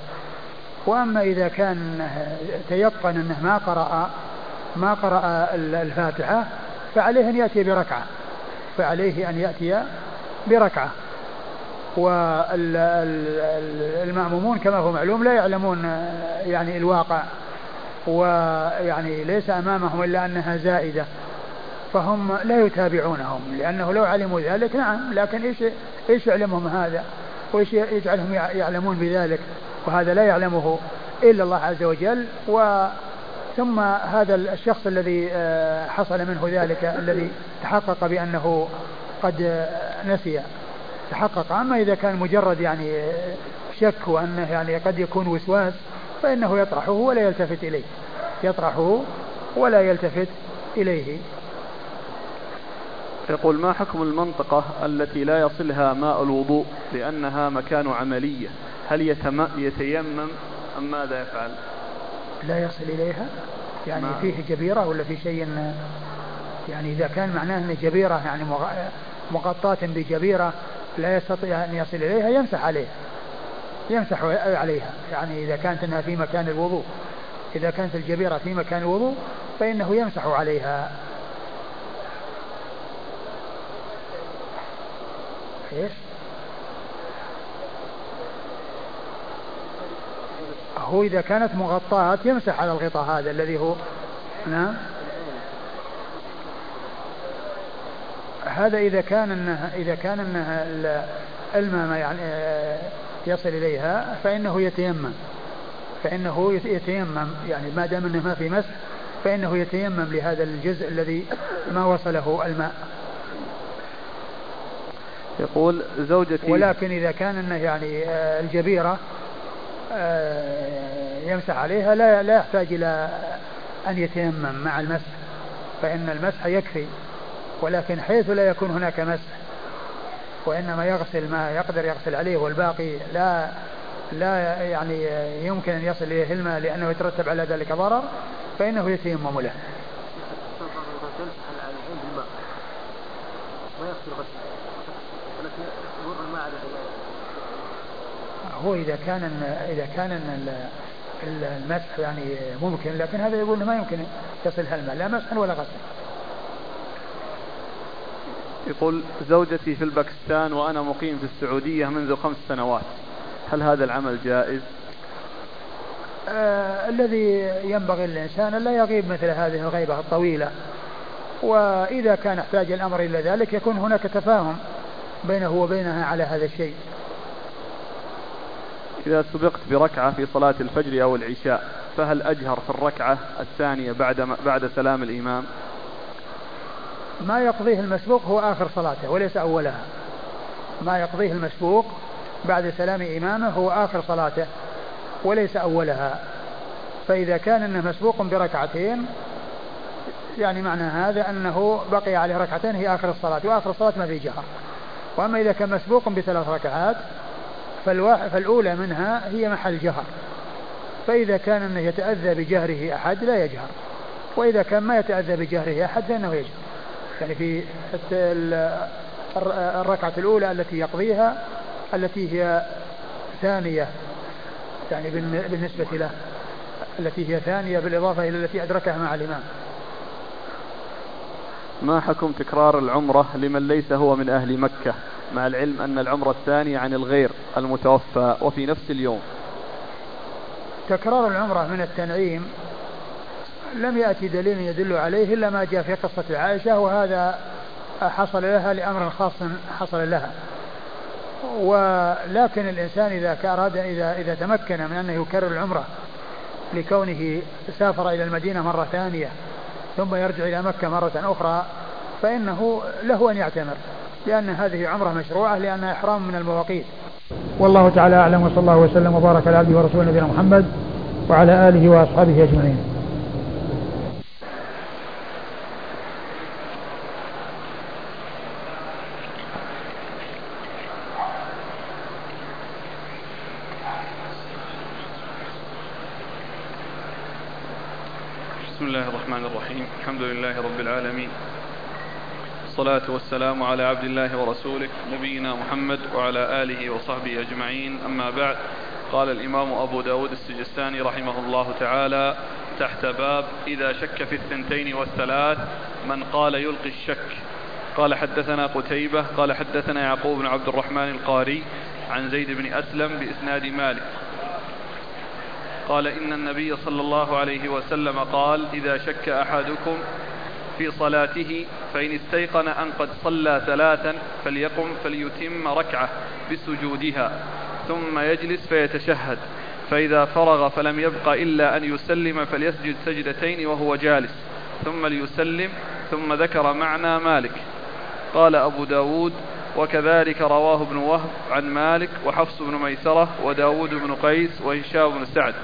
وأما إذا كان تيقن أنه ما قرأ ما قرأ الفاتحة فعليه أن يأتي بركعة. فعليه أن يأتي بركعة. والمأمومون كما هو معلوم لا يعلمون يعني الواقع. ويعني ليس أمامهم إلا أنها زائدة. فهم لا يتابعونهم لأنه لو علموا ذلك نعم لكن إيش إيش يعلمهم هذا؟ وإيش يجعلهم يعلمون بذلك؟ وهذا لا يعلمه إلا الله عز وجل و ثم هذا الشخص الذي آه، حصل منه ذلك الذي تحقق بأنه قد نسي. تحقق أما إذا كان مجرد يعني شك وأنه يعني قد يكون وسواس فإنه يطرحه ولا يلتفت إليه. يطرحه ولا يلتفت إليه. يقول ما حكم المنطقة التي لا يصلها ماء الوضوء لأنها مكان عملية؟ هل يتيمم أم ماذا يفعل؟ لا يصل إليها؟ يعني ما فيه جبيرة ولا في شيء يعني إذا كان معناه أن جبيرة يعني مغطاة بجبيرة لا يستطيع أن يصل إليها يمسح عليها يمسح عليها. يعني إذا كانت أنها في مكان الوضوء. إذا كانت الجبيرة في مكان الوضوء فإنه يمسح عليها. إيش؟ هو إذا كانت مغطاة يمسح على الغطاء هذا الذي هو. نعم. هذا إذا كان أنها إذا كان أنها الماء يعني يصل إليها فإنه يتيمم. فإنه يتيمم. يعني ما دام أنه ما في مسح فإنه يتيمم لهذا الجزء الذي ما وصله الماء. يقول زوجتي ولكن إذا كان أنه يعني آه، الجبيرة آه، يمسح عليها لا لا يحتاج إلى أن يتيمم مع المسح فإن المسح يكفي ولكن حيث لا يكون هناك مسح وإنما يغسل ما يقدر يغسل عليه والباقي لا لا يعني يمكن أن يصل إليه الماء لأنه يترتب على ذلك ضرر فإنه يتيمم له. هو إذا كان إذا كان المسح يعني ممكن لكن هذا يقول ما يمكن يصل الماء لا مسح ولا غسل. يقول زوجتي في الباكستان وأنا مقيم في السعودية منذ خمس سنوات هل هذا العمل جائز؟ آه الذي ينبغي للإنسان أن لا يغيب مثل هذه الغيبة الطويلة وإذا كان احتاج الأمر إلى ذلك يكون هناك تفاهم بينه وبينها على هذا الشيء. إذا سبقت بركعة في صلاة الفجر أو العشاء فهل أجهر في الركعة الثانية بعد بعد سلام الإمام؟ ما يقضيه المسبوق هو آخر صلاته وليس أولها. ما يقضيه المسبوق بعد سلام إمامه هو آخر صلاته وليس أولها. فإذا كان أنه مسبوق بركعتين يعني معنى هذا أنه بقي عليه ركعتين هي آخر الصلاة وآخر الصلاة ما في جهر. وأما إذا كان مسبوق بثلاث ركعات فالأولى منها هي محل جهر. فإذا كان أنه يتأذى بجهره أحد لا يجهر. وإذا كان ما يتأذى بجهره أحد فإنه يجهر. يعني في الركعة الأولى التي يقضيها التي هي ثانية يعني بالنسبة له التي هي ثانية بالإضافة إلى التي أدركها مع الإمام. ما حكم تكرار العمرة لمن ليس هو من أهل مكة؟ مع العلم أن العمرة الثانية عن الغير المتوفى وفي نفس اليوم. تكرار العمرة من التنعيم لم يأتي دليل يدل عليه إلا ما جاء في قصة عائشة وهذا حصل لها لأمر خاص حصل لها. ولكن الإنسان إذا أراد إذا إذا تمكن من أنه يكرر العمرة لكونه سافر إلى المدينة مرة ثانية ثم يرجع إلى مكة مرة أخرى فإنه له أن يعتمر لأن هذه عمرة مشروعة لأنها إحرام من المواقيت. والله تعالى أعلم وصلى الله وسلم وبارك على عبده ورسوله نبينا محمد وعلى آله وأصحابه أجمعين بسم الله الرحمن الرحيم الحمد لله رب العالمين. والصلاة والسلام على عبد الله ورسوله نبينا محمد وعلى آله وصحبه أجمعين. أما بعد قال الإمام أبو داود السجستاني رحمه الله تعالى تحت باب إذا شك في الثنتين والثلاث من قال يلقي الشك. قال حدثنا قتيبة قال حدثنا يعقوب بن عبد الرحمن القاري عن زيد بن أسلم بإسناد مالك. قال إن النبي صلى الله عليه وسلم قال إذا شك أحدكم في صلاته فإن استيقن أن قد صلى ثلاثا فليقم فليتم ركعة بسجودها ثم يجلس فيتشهد فإذا فرغ فلم يبق إلا أن يسلم فليسجد سجدتين وهو جالس ثم ليسلم ثم ذكر معنى مالك قال أبو داود وكذلك رواه ابن وهب عن مالك وحفص بن ميسرة وداود بن قيس وهشام بن سعد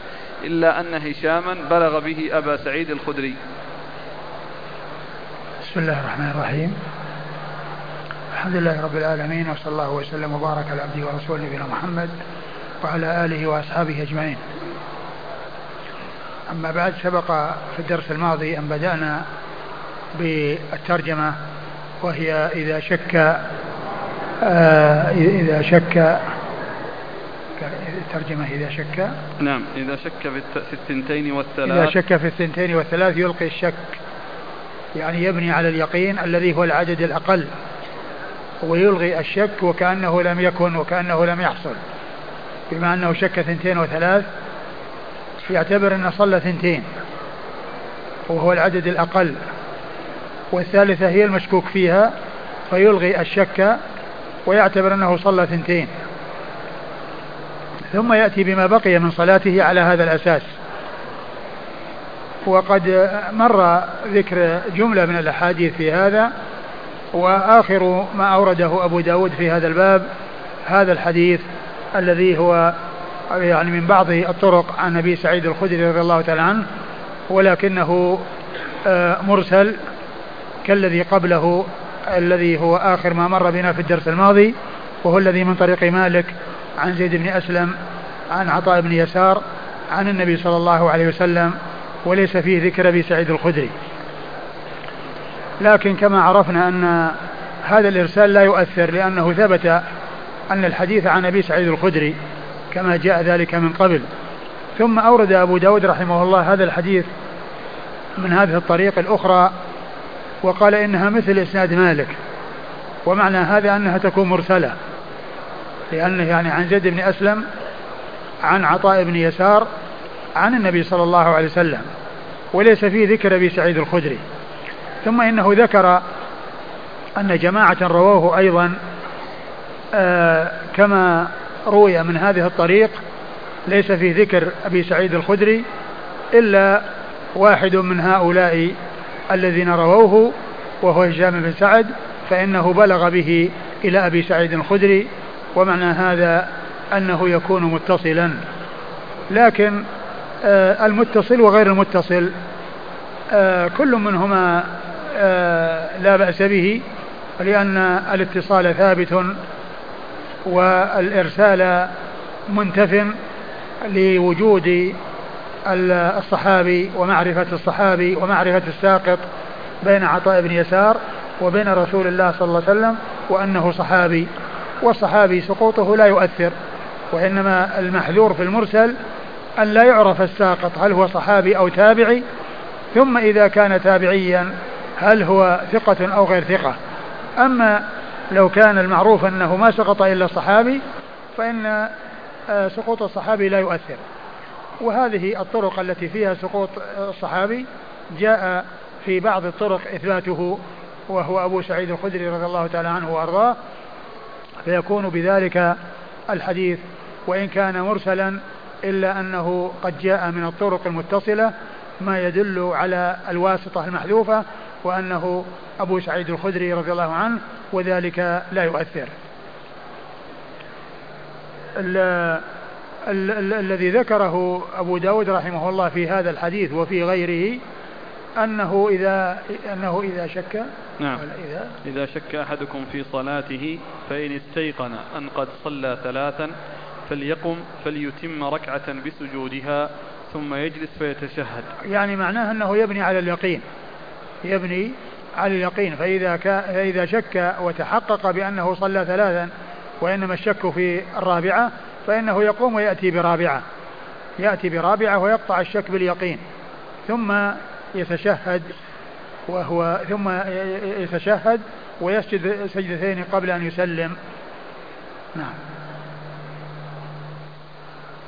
إلا أن هشاما بلغ به أبا سعيد الخدري. بسم الله الرحمن الرحيم. الحمد لله رب العالمين وصلى الله وسلم وبارك على عبده ورسوله نبينا محمد وعلى آله وأصحابه أجمعين. أما بعد سبق في الدرس الماضي أن بدأنا بالترجمة وهي إذا شك إذا شك الترجمة إذا شك. نعم إذا شك في الثنتين والثلاث. إذا شك في الثنتين والثلاث يلقي الشك. يعني يبني على اليقين الذي هو العدد الأقل. ويلغي الشك وكأنه لم يكن وكأنه لم يحصل. بما أنه شك ثنتين وثلاث يعتبر أنه صلى ثنتين. وهو العدد الأقل. والثالثة هي المشكوك فيها فيلغي الشك ويعتبر أنه صلى ثنتين. ثم يأتي بما بقي من صلاته على هذا الأساس. وقد مر ذكر جملة من الأحاديث في هذا وآخر ما أورده أبو داود في هذا الباب هذا الحديث الذي هو يعني من بعض الطرق عن أبي سعيد الخدري رضي الله تعالى عنه ولكنه آه، مرسل كالذي قبله الذي هو آخر ما مر بنا في الدرس الماضي وهو الذي من طريق مالك عن زيد بن أسلم عن عطاء بن يسار عن النبي صلى الله عليه وسلم وليس فيه ذكر أبي سعيد الخدري. لكن كما عرفنا أن هذا الإرسال لا يؤثر لأنه ثبت أن الحديث عن أبي سعيد الخدري كما جاء ذلك من قبل. ثم أورد أبو داود رحمه الله هذا الحديث من هذه الطريق الأخرى وقال إنها مثل إسناد مالك. ومعنى هذا أنها تكون مرسلة. لأنه يعني عن زيد بن أسلم عن عطاء بن يسار عن النبي صلى الله عليه وسلم. وليس فيه ذكر أبي سعيد الخدري. ثم إنه ذكر أن جماعة رووه أيضا آه كما روي من هذه الطريق ليس في ذكر أبي سعيد الخدري إلا واحد من هؤلاء الذين رووه وهو هشام بن سعد فإنه بلغ به إلى أبي سعيد الخدري ومعنى هذا أنه يكون متصلا. لكن آه المتصل وغير المتصل آه كل منهما آه لا بأس به لأن الاتصال ثابت والإرسال منتف لوجود الصحابي ومعرفة الصحابي ومعرفة الساقط بين عطاء بن يسار وبين رسول الله صلى الله عليه وسلم وأنه صحابي. والصحابي سقوطه لا يؤثر وإنما المحذور في المرسل أن لا يعرف الساقط هل هو صحابي أو تابعي ثم إذا كان تابعيا هل هو ثقة أو غير ثقة. أما لو كان المعروف أنه ما سقط إلا الصحابي فإن آه، سقوط الصحابي لا يؤثر. وهذه الطرق التي فيها سقوط الصحابي جاء في بعض الطرق إثباته وهو أبو سعيد الخدري رضي الله تعالى عنه وأرضاه فيكون بذلك الحديث وإن كان مرسلا إلا أنه قد جاء من الطرق المتصلة ما يدل على الواسطة المحذوفة وأنه أبو سعيد الخدري رضي الله عنه وذلك لا يؤثر. الذي ذكره أبو داود رحمه الله في هذا الحديث وفي غيره أنه إذا أنه إذا شك نعم. إذا, إذا شك أحدكم في صلاته فإن استيقن أن قد صلى ثلاثا فليقم فليتم ركعة بسجودها ثم يجلس فيتشهد. يعني معناه أنه يبني على اليقين. يبني على اليقين. فإذا, فإذا شك وتحقق بأنه صلى ثلاثا وإنما الشك في الرابعة فإنه يقوم ويأتي برابعة. يأتي برابعة ويقطع الشك باليقين. ثم يتشهد وهو ثم يتشهد ويسجد سجدتين قبل أن يسلم. نعم.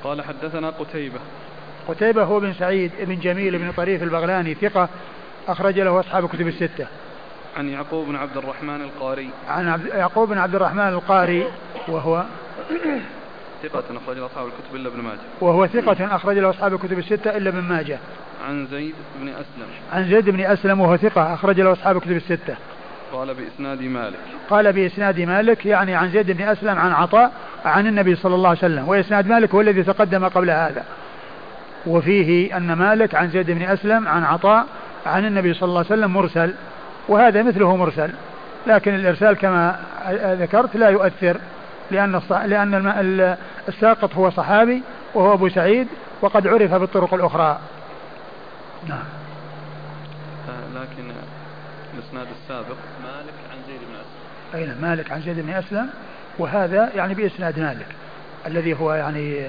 قال حدثنا قتيبة. قتيبة هو بن سعيد بن جميل بن طريف البغلاني ثقة أخرج له أصحاب الكتب الستة. عن يعقوب بن عبد الرحمن القاري. عن عبد يعقوب بن عبد الرحمن القاري وهو ثقة أخرج له أصحاب الكتب إلا ابن ماجه. وهو ثقة أخرج له أصحاب الكتب الستة إلا ابن ماجه. عن زيد بن أسلم. عن زيد بن أسلم وهو ثقة أخرج له أصحاب الكتب الستة. قال بإسناد مالك. قال بإسناد مالك يعني عن زيد بن أسلم عن عطاء عن النبي صلى الله عليه وسلم. وإسناد مالك هو الذي تقدم قبل هذا. وفيه أن مالك عن زيد بن أسلم عن عطاء عن النبي صلى الله عليه وسلم مرسل. وهذا مثله مرسل. لكن الإرسال كما ذكرت لا يؤثر. لأن لأن الساقط هو صحابي وهو أبو سعيد وقد عرف بالطرق الأخرى. نعم. آه، لكن الإسناد السابق مالك عن زيد بن أسلم. أين؟ نعم، مالك عن زيد بن أسلم. وهذا يعني بإسناد مالك الذي هو يعني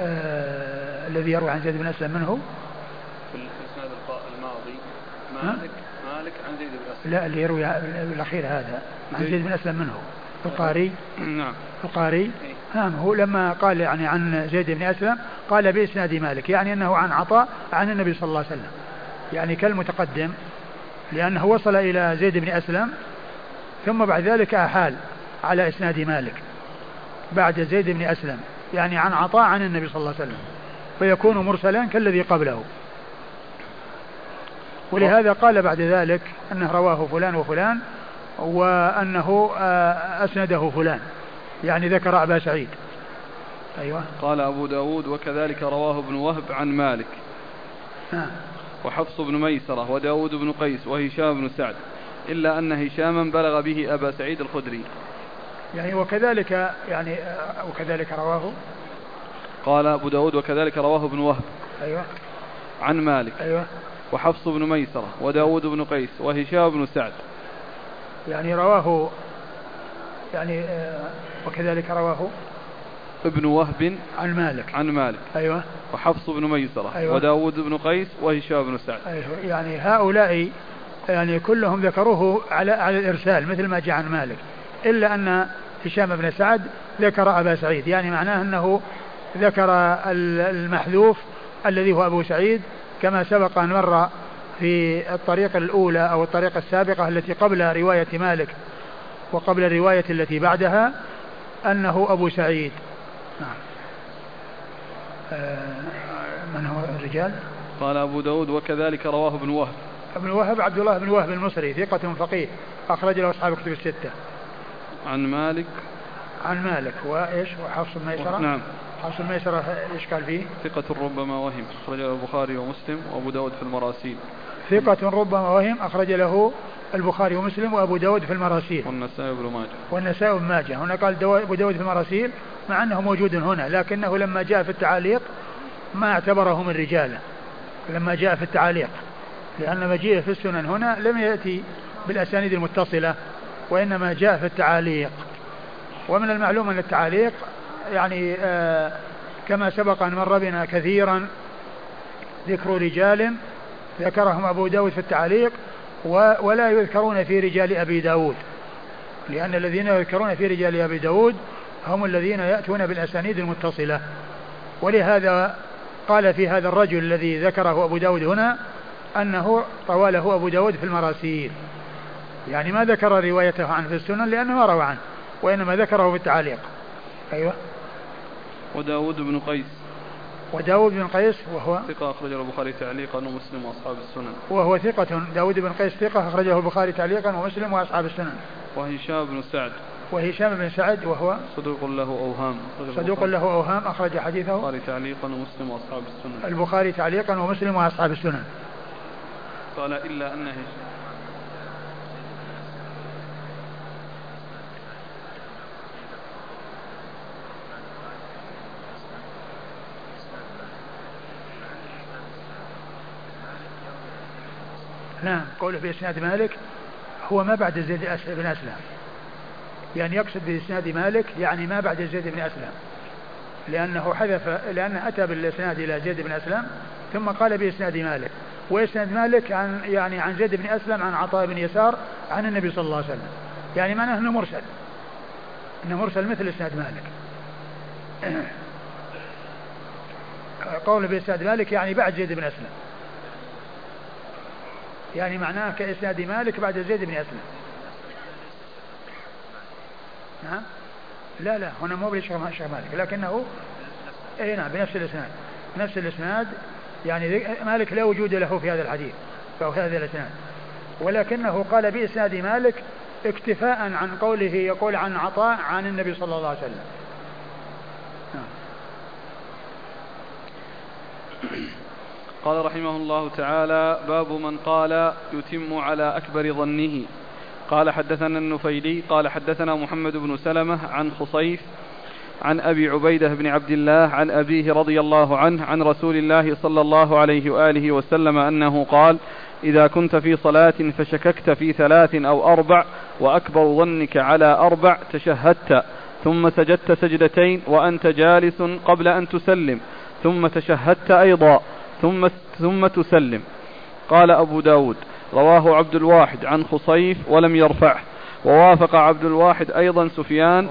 آه الذي يروي عن زيد بن أسلم منه في الإسناد الماضي مالك مالك عن زيد بن أسلم. لا اللي يروي الأخير هذا عن زيد بن أسلم منه القاري نعم. القاري نعم هو لما قال يعني عن زيد بن أسلم قال بإسناد مالك يعني أنه عن عطاء عن النبي صلى الله عليه وسلم. يعني كالمتقدم لأنه وصل إلى زيد بن أسلم ثم بعد ذلك أحال على إسناد مالك بعد زيد بن أسلم يعني عن عطاء عن النبي صلى الله عليه وسلم فيكون مرسلا كالذي قبله. ولهذا قال بعد ذلك أنه رواه فلان وفلان وأنه آه، أسنده فلان. يعني ذكر أبا سعيد. أيوة. قال أبو داود وكذلك رواه ابن وهب عن مالك. نعم وحفص بن ميسرة وداود بن قيس وهشام بن سعد. إلا أن هشاما بلغ به أبا سعيد الخدري. يعني وكذلك يعني آه، وكذلك رواه. قال أبو داود وكذلك رواه ابن وهب. أيوة. عن مالك. أيوة. وحفص بن ميسرة وداود بن قيس وهشام بن سعد. يعني رواه يعني آه، وكذلك رواه ابن وهب عن مالك. عن مالك. أيوة. وحفص بن ميسرة. أيوة. وداود بن قيس وهشام بن سعد. أيوة. يعني هؤلاء يعني كلهم ذكروه على على الإرسال مثل ما جاء عن مالك. إلا أن هشام بن سعد ذكر أبا سعيد. يعني معناه أنه ذكر المحذوف الذي هو أبو سعيد كما سبق أن مر في الطريقة الأولى أو الطريقة السابقة التي قبل رواية مالك وقبل الرواية التي بعدها أنه أبو سعيد. نعم. آه، من هو الرجال؟ قال أبو داود وكذلك رواه ابن وهب. ابن وهب عبد الله بن وهب المصري ثقة فقيه أخرج له أصحاب كتب الستة. عن مالك. عن مالك وإيش؟ وحفص الميسرة نعم. حفص الميسرة إيش قال فيه؟ ثقة ربما وهم أخرج له البخاري ومسلم وأبو داود في المراسيل. ثقة ربما وهم أخرج له البخاري ومسلم وأبو داود في المراسيل. والنسائي بن ماجه. والنسائي بن ماجه. هنا قال أبو داود في المراسيل مع أنه موجود هنا لكنه لما جاء في التعاليق ما اعتبره من رجاله. لما جاء في التعاليق لأن مجيئه في السنن هنا لم يأتي بالأسانيد المتصلة وإنما جاء في التعاليق ومن المعلوم أن التعاليق يعني آه كما سبق أن مر بنا كثيرا ذكر رجال ذكرهم أبو داود في التعاليق ولا يذكرون في رجال أبي داود لأن الذين يذكرون في رجال أبي داود هم الذين يأتون بالأسانيد المتصلة. ولهذا قال في هذا الرجل الذي ذكره أبو داود هنا أنه طواله أبو داود في المراسيل. يعني ما ذكر روايته عنه في السنن لأنه ما روى عنه وإنما ذكره في التعاليق أيوة. وداود بن قيس. وداود بن قيس وهو ثقة أخرجه البخاري تعليقا ومسلم وأصحاب السنن. وهو ثقة. داود بن قيس ثقة أخرجه البخاري تعليقا ومسلم وأصحاب السنن. وهشام بن سعد. وهشام بن سعد وهو صدوق له أوهام. صدوق له أوهام أخرج حديثه. البخاري تعليقا ومسلم وأصحاب السنن. البخاري تعليقا ومسلم وأصحاب السنن. قال إلا أن هشام نعم. قوله في إسناد مالك هو ما بعد زيد بن أسلم. يعني يقصد بإسناد مالك يعني ما بعد زيد بن أسلم. لأنه حذف لأنه أتى بالإسناد إلى زيد بن أسلم ثم قال بإسناد مالك. وإسناد مالك عن يعني عن زيد بن أسلم عن عطاء بن يسار عن النبي صلى الله عليه وسلم. يعني معناه أنه مرسل. أنه مرسل مثل إسناد مالك. [clears throat] قوله بإسناد مالك يعني بعد زيد بن أسلم. يعني معناه كإسناد مالك بعد زيد بن أسلم. نعم لا لا هنا مو بالشيخ مالك لكنه اي نعم بنفس الإسناد نفس الإسناد يعني مالك لا وجود له في هذا الحديث أو في هذا الإسناد. ولكنه قال بإسناد مالك اكتفاء عن قوله يقول عن عطاء عن النبي صلى الله عليه وسلم. نعم. قال رحمه الله تعالى باب من قال يتم على أكبر ظنه. قال حدثنا النفيلي قال حدثنا محمد بن سلمة عن خصيف عن أبي عبيدة بن عبد الله عن أبيه رضي الله عنه عن رسول الله صلى الله عليه وآله وسلم أنه قال إذا كنت في صلاة فشككت في ثلاث أو أربع وأكبر ظنك على أربع تشهدت ثم سجدت سجدتين وأنت جالس قبل أن تسلم ثم تشهدت أيضا ثم ثم تسلم. قال أبو داود رواه عبد الواحد عن خصيف ولم يرفعه. ووافق عبد الواحد أيضا سفيان.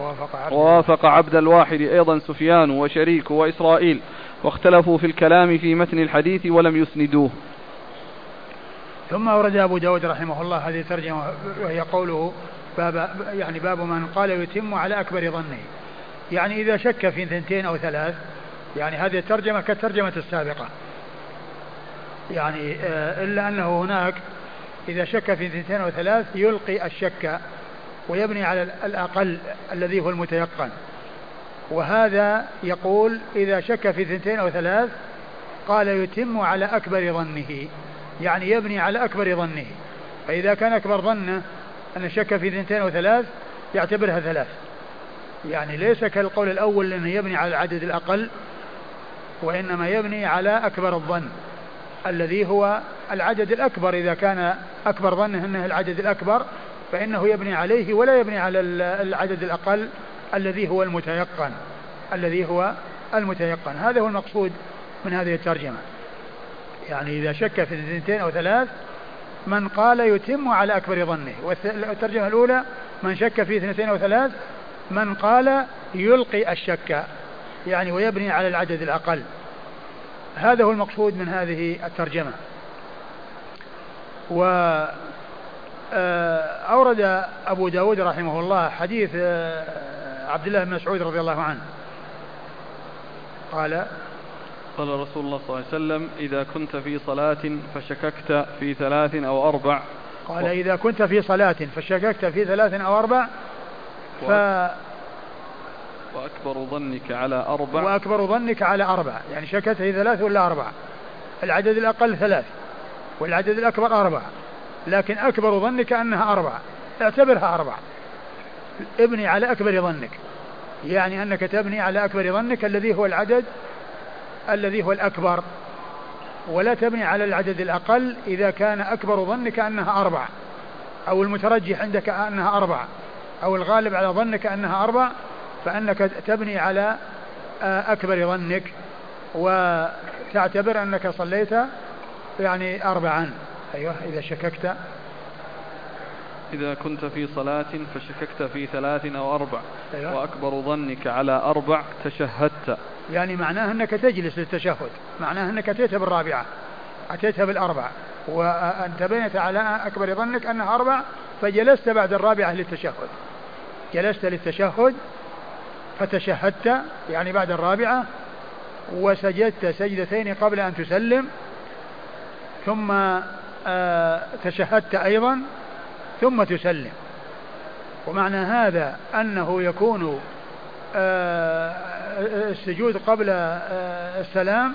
ووافق عبد الواحد أيضا سفيان وشريك وإسرائيل. واختلفوا في الكلام في متن الحديث ولم يسندوه. ثم أورد أبو داود رحمه الله هذه الترجمة وهي قوله باب يعني باب من قال يتم على أكبر ظنه. يعني إذا شك في ثنتين أو ثلاث يعني هذه الترجمة كالترجمة السابقة. يعني آه، إلا أنه هناك إذا شك في اثنتين أو ثلاث يلقي الشك ويبني على الأقل الذي هو المتيقن. وهذا يقول إذا شك في اثنتين أو ثلاث قال يتم على أكبر ظنه يعني يبني على أكبر ظنه. فإذا كان أكبر ظنه أن شك في اثنتين أو ثلاث يعتبرها ثلاث. يعني ليس كالقول الأول أنه يبني على العدد الأقل وإنما يبني على أكبر الظن. الذي هو العدد الأكبر. إذا كان أكبر ظنه أنه العدد الأكبر فإنه يبني عليه ولا يبني على العدد الأقل الذي هو المتيقن الذي هو المتيقن. هذا هو المقصود من هذه الترجمة. يعني إذا شك في اثنتين أو ثلاث من قال يتم على أكبر ظنه. والترجمة الأولى من شك في اثنتين أو ثلاث من قال يلقي الشك يعني ويبني على العدد الأقل. هذا هو المقصود من هذه الترجمة. و آه، أورد أبو داود رحمه الله حديث آه، عبد الله بن مسعود رضي الله عنه. قال قال رسول الله صلى الله عليه وسلم إذا كنت في صلاة فشككت في ثلاث أو أربع. قال إذا كنت في صلاة فشككت في ثلاث أو أربع ف وأكبر ظنك على أربع. وأكبر ظنك على أربع. يعني شككت في ثلاث ولا أربع؟ العدد الأقل ثلاث والعدد الأكبر أربع. لكن أكبر ظنك أنها أربع. اعتبرها أربع. ابني على أكبر ظنك. يعني أنك تبني على أكبر ظنك الذي هو العدد الذي هو الأكبر. ولا تبني على العدد الأقل إذا كان أكبر ظنك أنها أربع. أو المترجح عندك أنها أربع. أو الغالب على ظنك أنها أربع. فأنك تبني على آه، أكبر ظنك وتعتبر أنك صليت يعني أربعا. أيوه إذا شككت. إذا كنت في صلاة فشككت في ثلاث أو أربع. أيوة. وأكبر ظنك على أربع تشهدت. يعني معناه أنك تجلس للتشهد. معناه أنك أتيت بالرابعة أتيت بالأربع وأنت بنيت على أكبر ظنك أنها أربع فجلست بعد الرابعة للتشهد. جلست للتشهد فتشهدت يعني بعد الرابعة وسجدت سجدتين قبل أن تسلم ثم آه، تشهدت أيضا ثم تسلم. ومعنى هذا أنه يكون آه، السجود قبل آه، السلام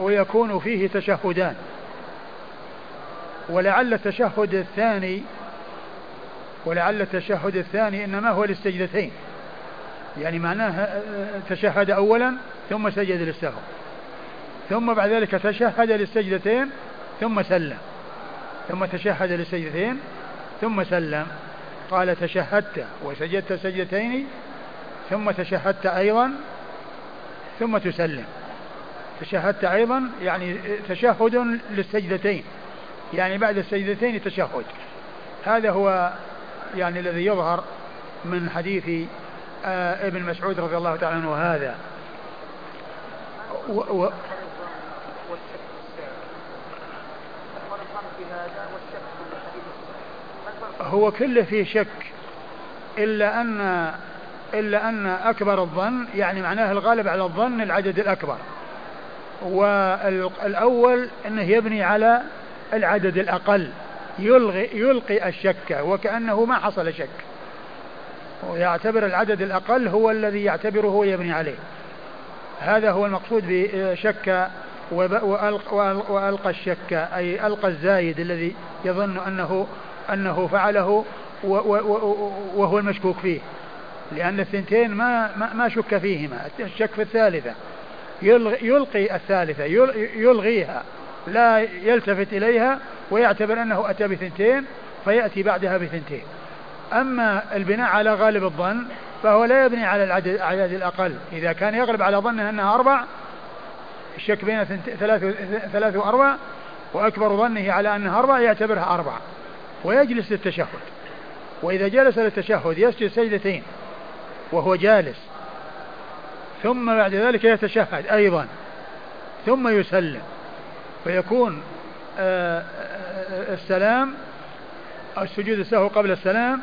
ويكون فيه تشهدان. ولعل التشهد الثاني ولعل التشهد الثاني إنما هو للسجدتين. يعني معناه تشهد اولا ثم سجد للسهو. ثم بعد ذلك تشهد للسجدتين ثم سلم. ثم تشهد للسجدتين ثم سلم. قال تشهدت وسجدت سجدتين ثم تشهدت أيضا ثم تسلم. تشهدت أيضا يعني تشهد للسجدتين. يعني بعد السجدتين تشهد. هذا هو يعني الذي يظهر من حديث آه ابن مسعود رضي الله تعالى عنه هذا. و و هو كله فيه شك إلا أن إلا أن أكبر الظن يعني معناه الغالب على الظن العدد الأكبر. والأول أنه يبني على العدد الأقل يلغي يلقي الشك وكأنه ما حصل شك. ويعتبر العدد الأقل هو الذي يعتبره ويبني عليه. هذا هو المقصود بشك وألقى الشك أي ألقى الزايد الذي يظن أنه أنه فعله وهو المشكوك فيه. لأن الثنتين ما ما شك فيهما. الشك في الثالثة. يلقي الثالثة يلغيها. لا يلتفت إليها ويعتبر أنه أتى بثنتين فيأتي بعدها بثنتين. أما البناء على غالب الظن فهو لا يبني على العدد الأقل. إذا كان يغلب على ظنه أنها أربع الشك بين ثلاث ثلاث وأربع وأكبر ظنه على أنها أربع يعتبرها أربع. ويجلس للتشهد. وإذا جلس للتشهد يسجد سجدتين وهو جالس. ثم بعد ذلك يتشهد أيضا. ثم يسلم. فيكون آه، آه، السلام السجود السهو قبل السلام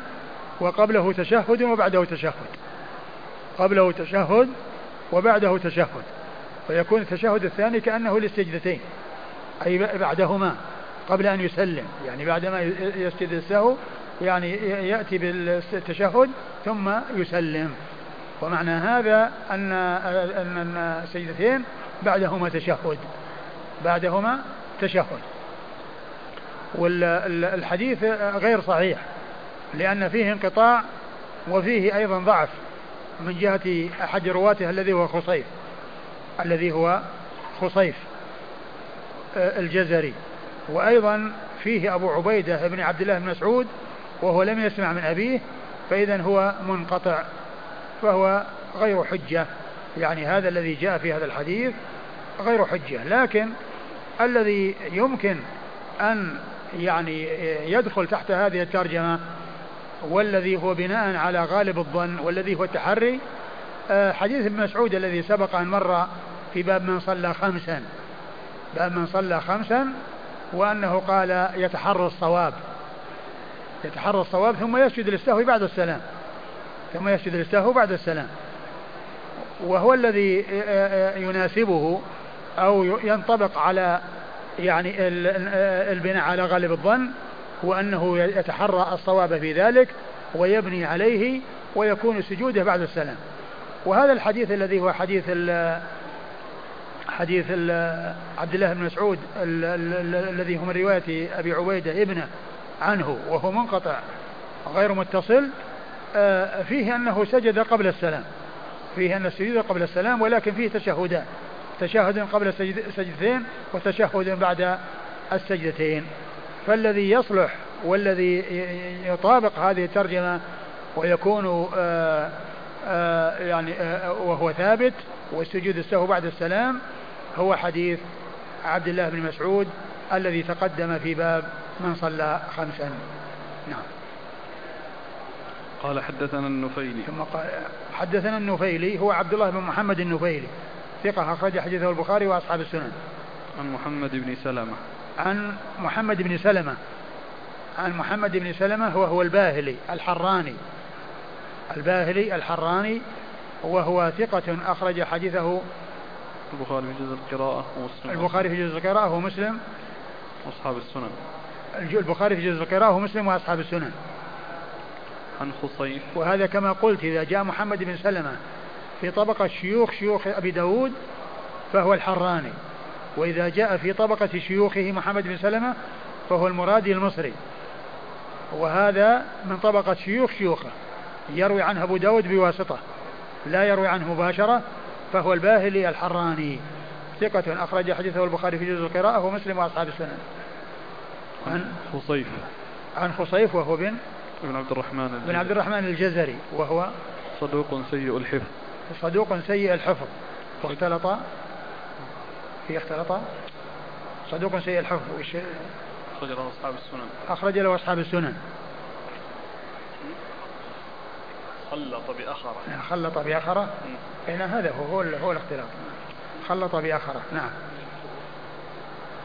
وقبله تشهد وبعده تشهد. قبله تشهد وبعده تشهد. فيكون التشهد الثاني كأنه للسجدتين. أي بعدهما قبل أن يسلم. يعني بعدما يسجد السهو يعني يأتي بالتشهد ثم يسلم. ومعنى هذا أن أن السجدتين بعدهما تشهد. بعدهما تشهد. والحديث غير صحيح. لأن فيه انقطاع وفيه أيضا ضعف من جهة أحد رواته الذي هو خصيف الذي هو خصيف الجزري. وأيضا فيه أبو عبيدة بن عبد الله بن مسعود وهو لم يسمع من أبيه فإذا هو منقطع فهو غير حجة. يعني هذا الذي جاء في هذا الحديث غير حجة. لكن الذي يمكن أن يعني يدخل تحت هذه الترجمة والذي هو بناء على غالب الظن والذي هو التحري آه، حديث ابن مسعود الذي سبق أن مر في باب من صلى خمسا. باب من صلى خمسا وأنه قال يتحرى الصواب. يتحرى الصواب ثم يسجد للسهو بعد السلام. ثم يسجد للسهو بعد السلام. وهو الذي يناسبه أو ينطبق على يعني البناء على غالب الظن. وأنه يتحرى الصواب في ذلك ويبني عليه ويكون سجوده بعد السلام. وهذا الحديث الذي هو حديث ال حديث ال عبد الله بن مسعود الذي هو من رواية أبي عبيدة ابنه عنه وهو منقطع غير متصل آه، فيه أنه سجد قبل السلام. فيه أن السجود قبل السلام ولكن فيه تشهدان تشهد قبل السجدتين وتشهد بعد السجدتين. فالذي يصلح والذي يطابق هذه الترجمة ويكون آآ آه، آآ آه، يعني آآ وهو ثابت والسجود السهو بعد السلام هو حديث عبد الله بن مسعود الذي تقدم في باب من صلى خمسا. نعم. قال حدثنا النفيلي. ثم قال حدثنا النفيلي هو عبد الله بن محمد النفيلي ثقة أخرج حديثه البخاري وأصحاب السنن. عن محمد بن سلمة. عن محمد بن سلمة. عن محمد بن سلمة وهو الباهلي الحراني. الباهلي الحراني وهو ثقة أخرج حديثه. البخاري في جزء القراءة ومسلم. البخاري في جزء القراءة ومسلم. وأصحاب السنن. البخاري في جزء القراءة ومسلم وأصحاب السنن. عن خصيف. وهذا كما قلت إذا جاء محمد بن سلمة في طبقة شيوخ شيوخ أبي داود فهو الحراني. وإذا جاء في طبقة شيوخه محمد بن سلمة فهو المرادي المصري. وهذا من طبقة شيوخ شيوخه. يروي عنه أبو داود بواسطة. لا يروي عنه مباشرة فهو الباهلي الحراني. ثقة أخرج حديثه البخاري في جزء القراءة ومسلم وأصحاب السنن. عن خصيف عن خصيف وهو بن بن عبد الرحمن الجزري. بن عبد الرحمن الجزري وهو صدوق سيء الحفظ. صدوق سيء الحفظ. واختلط في اختلط صدوق سيء الحفظ وش أخرج له أصحاب السنن. أخرج له أصحاب السنن. خلط بأخرة. خلط بأخرة؟ هنا هذا هو هو, هو الاختلاط. خلط بأخرة. نعم.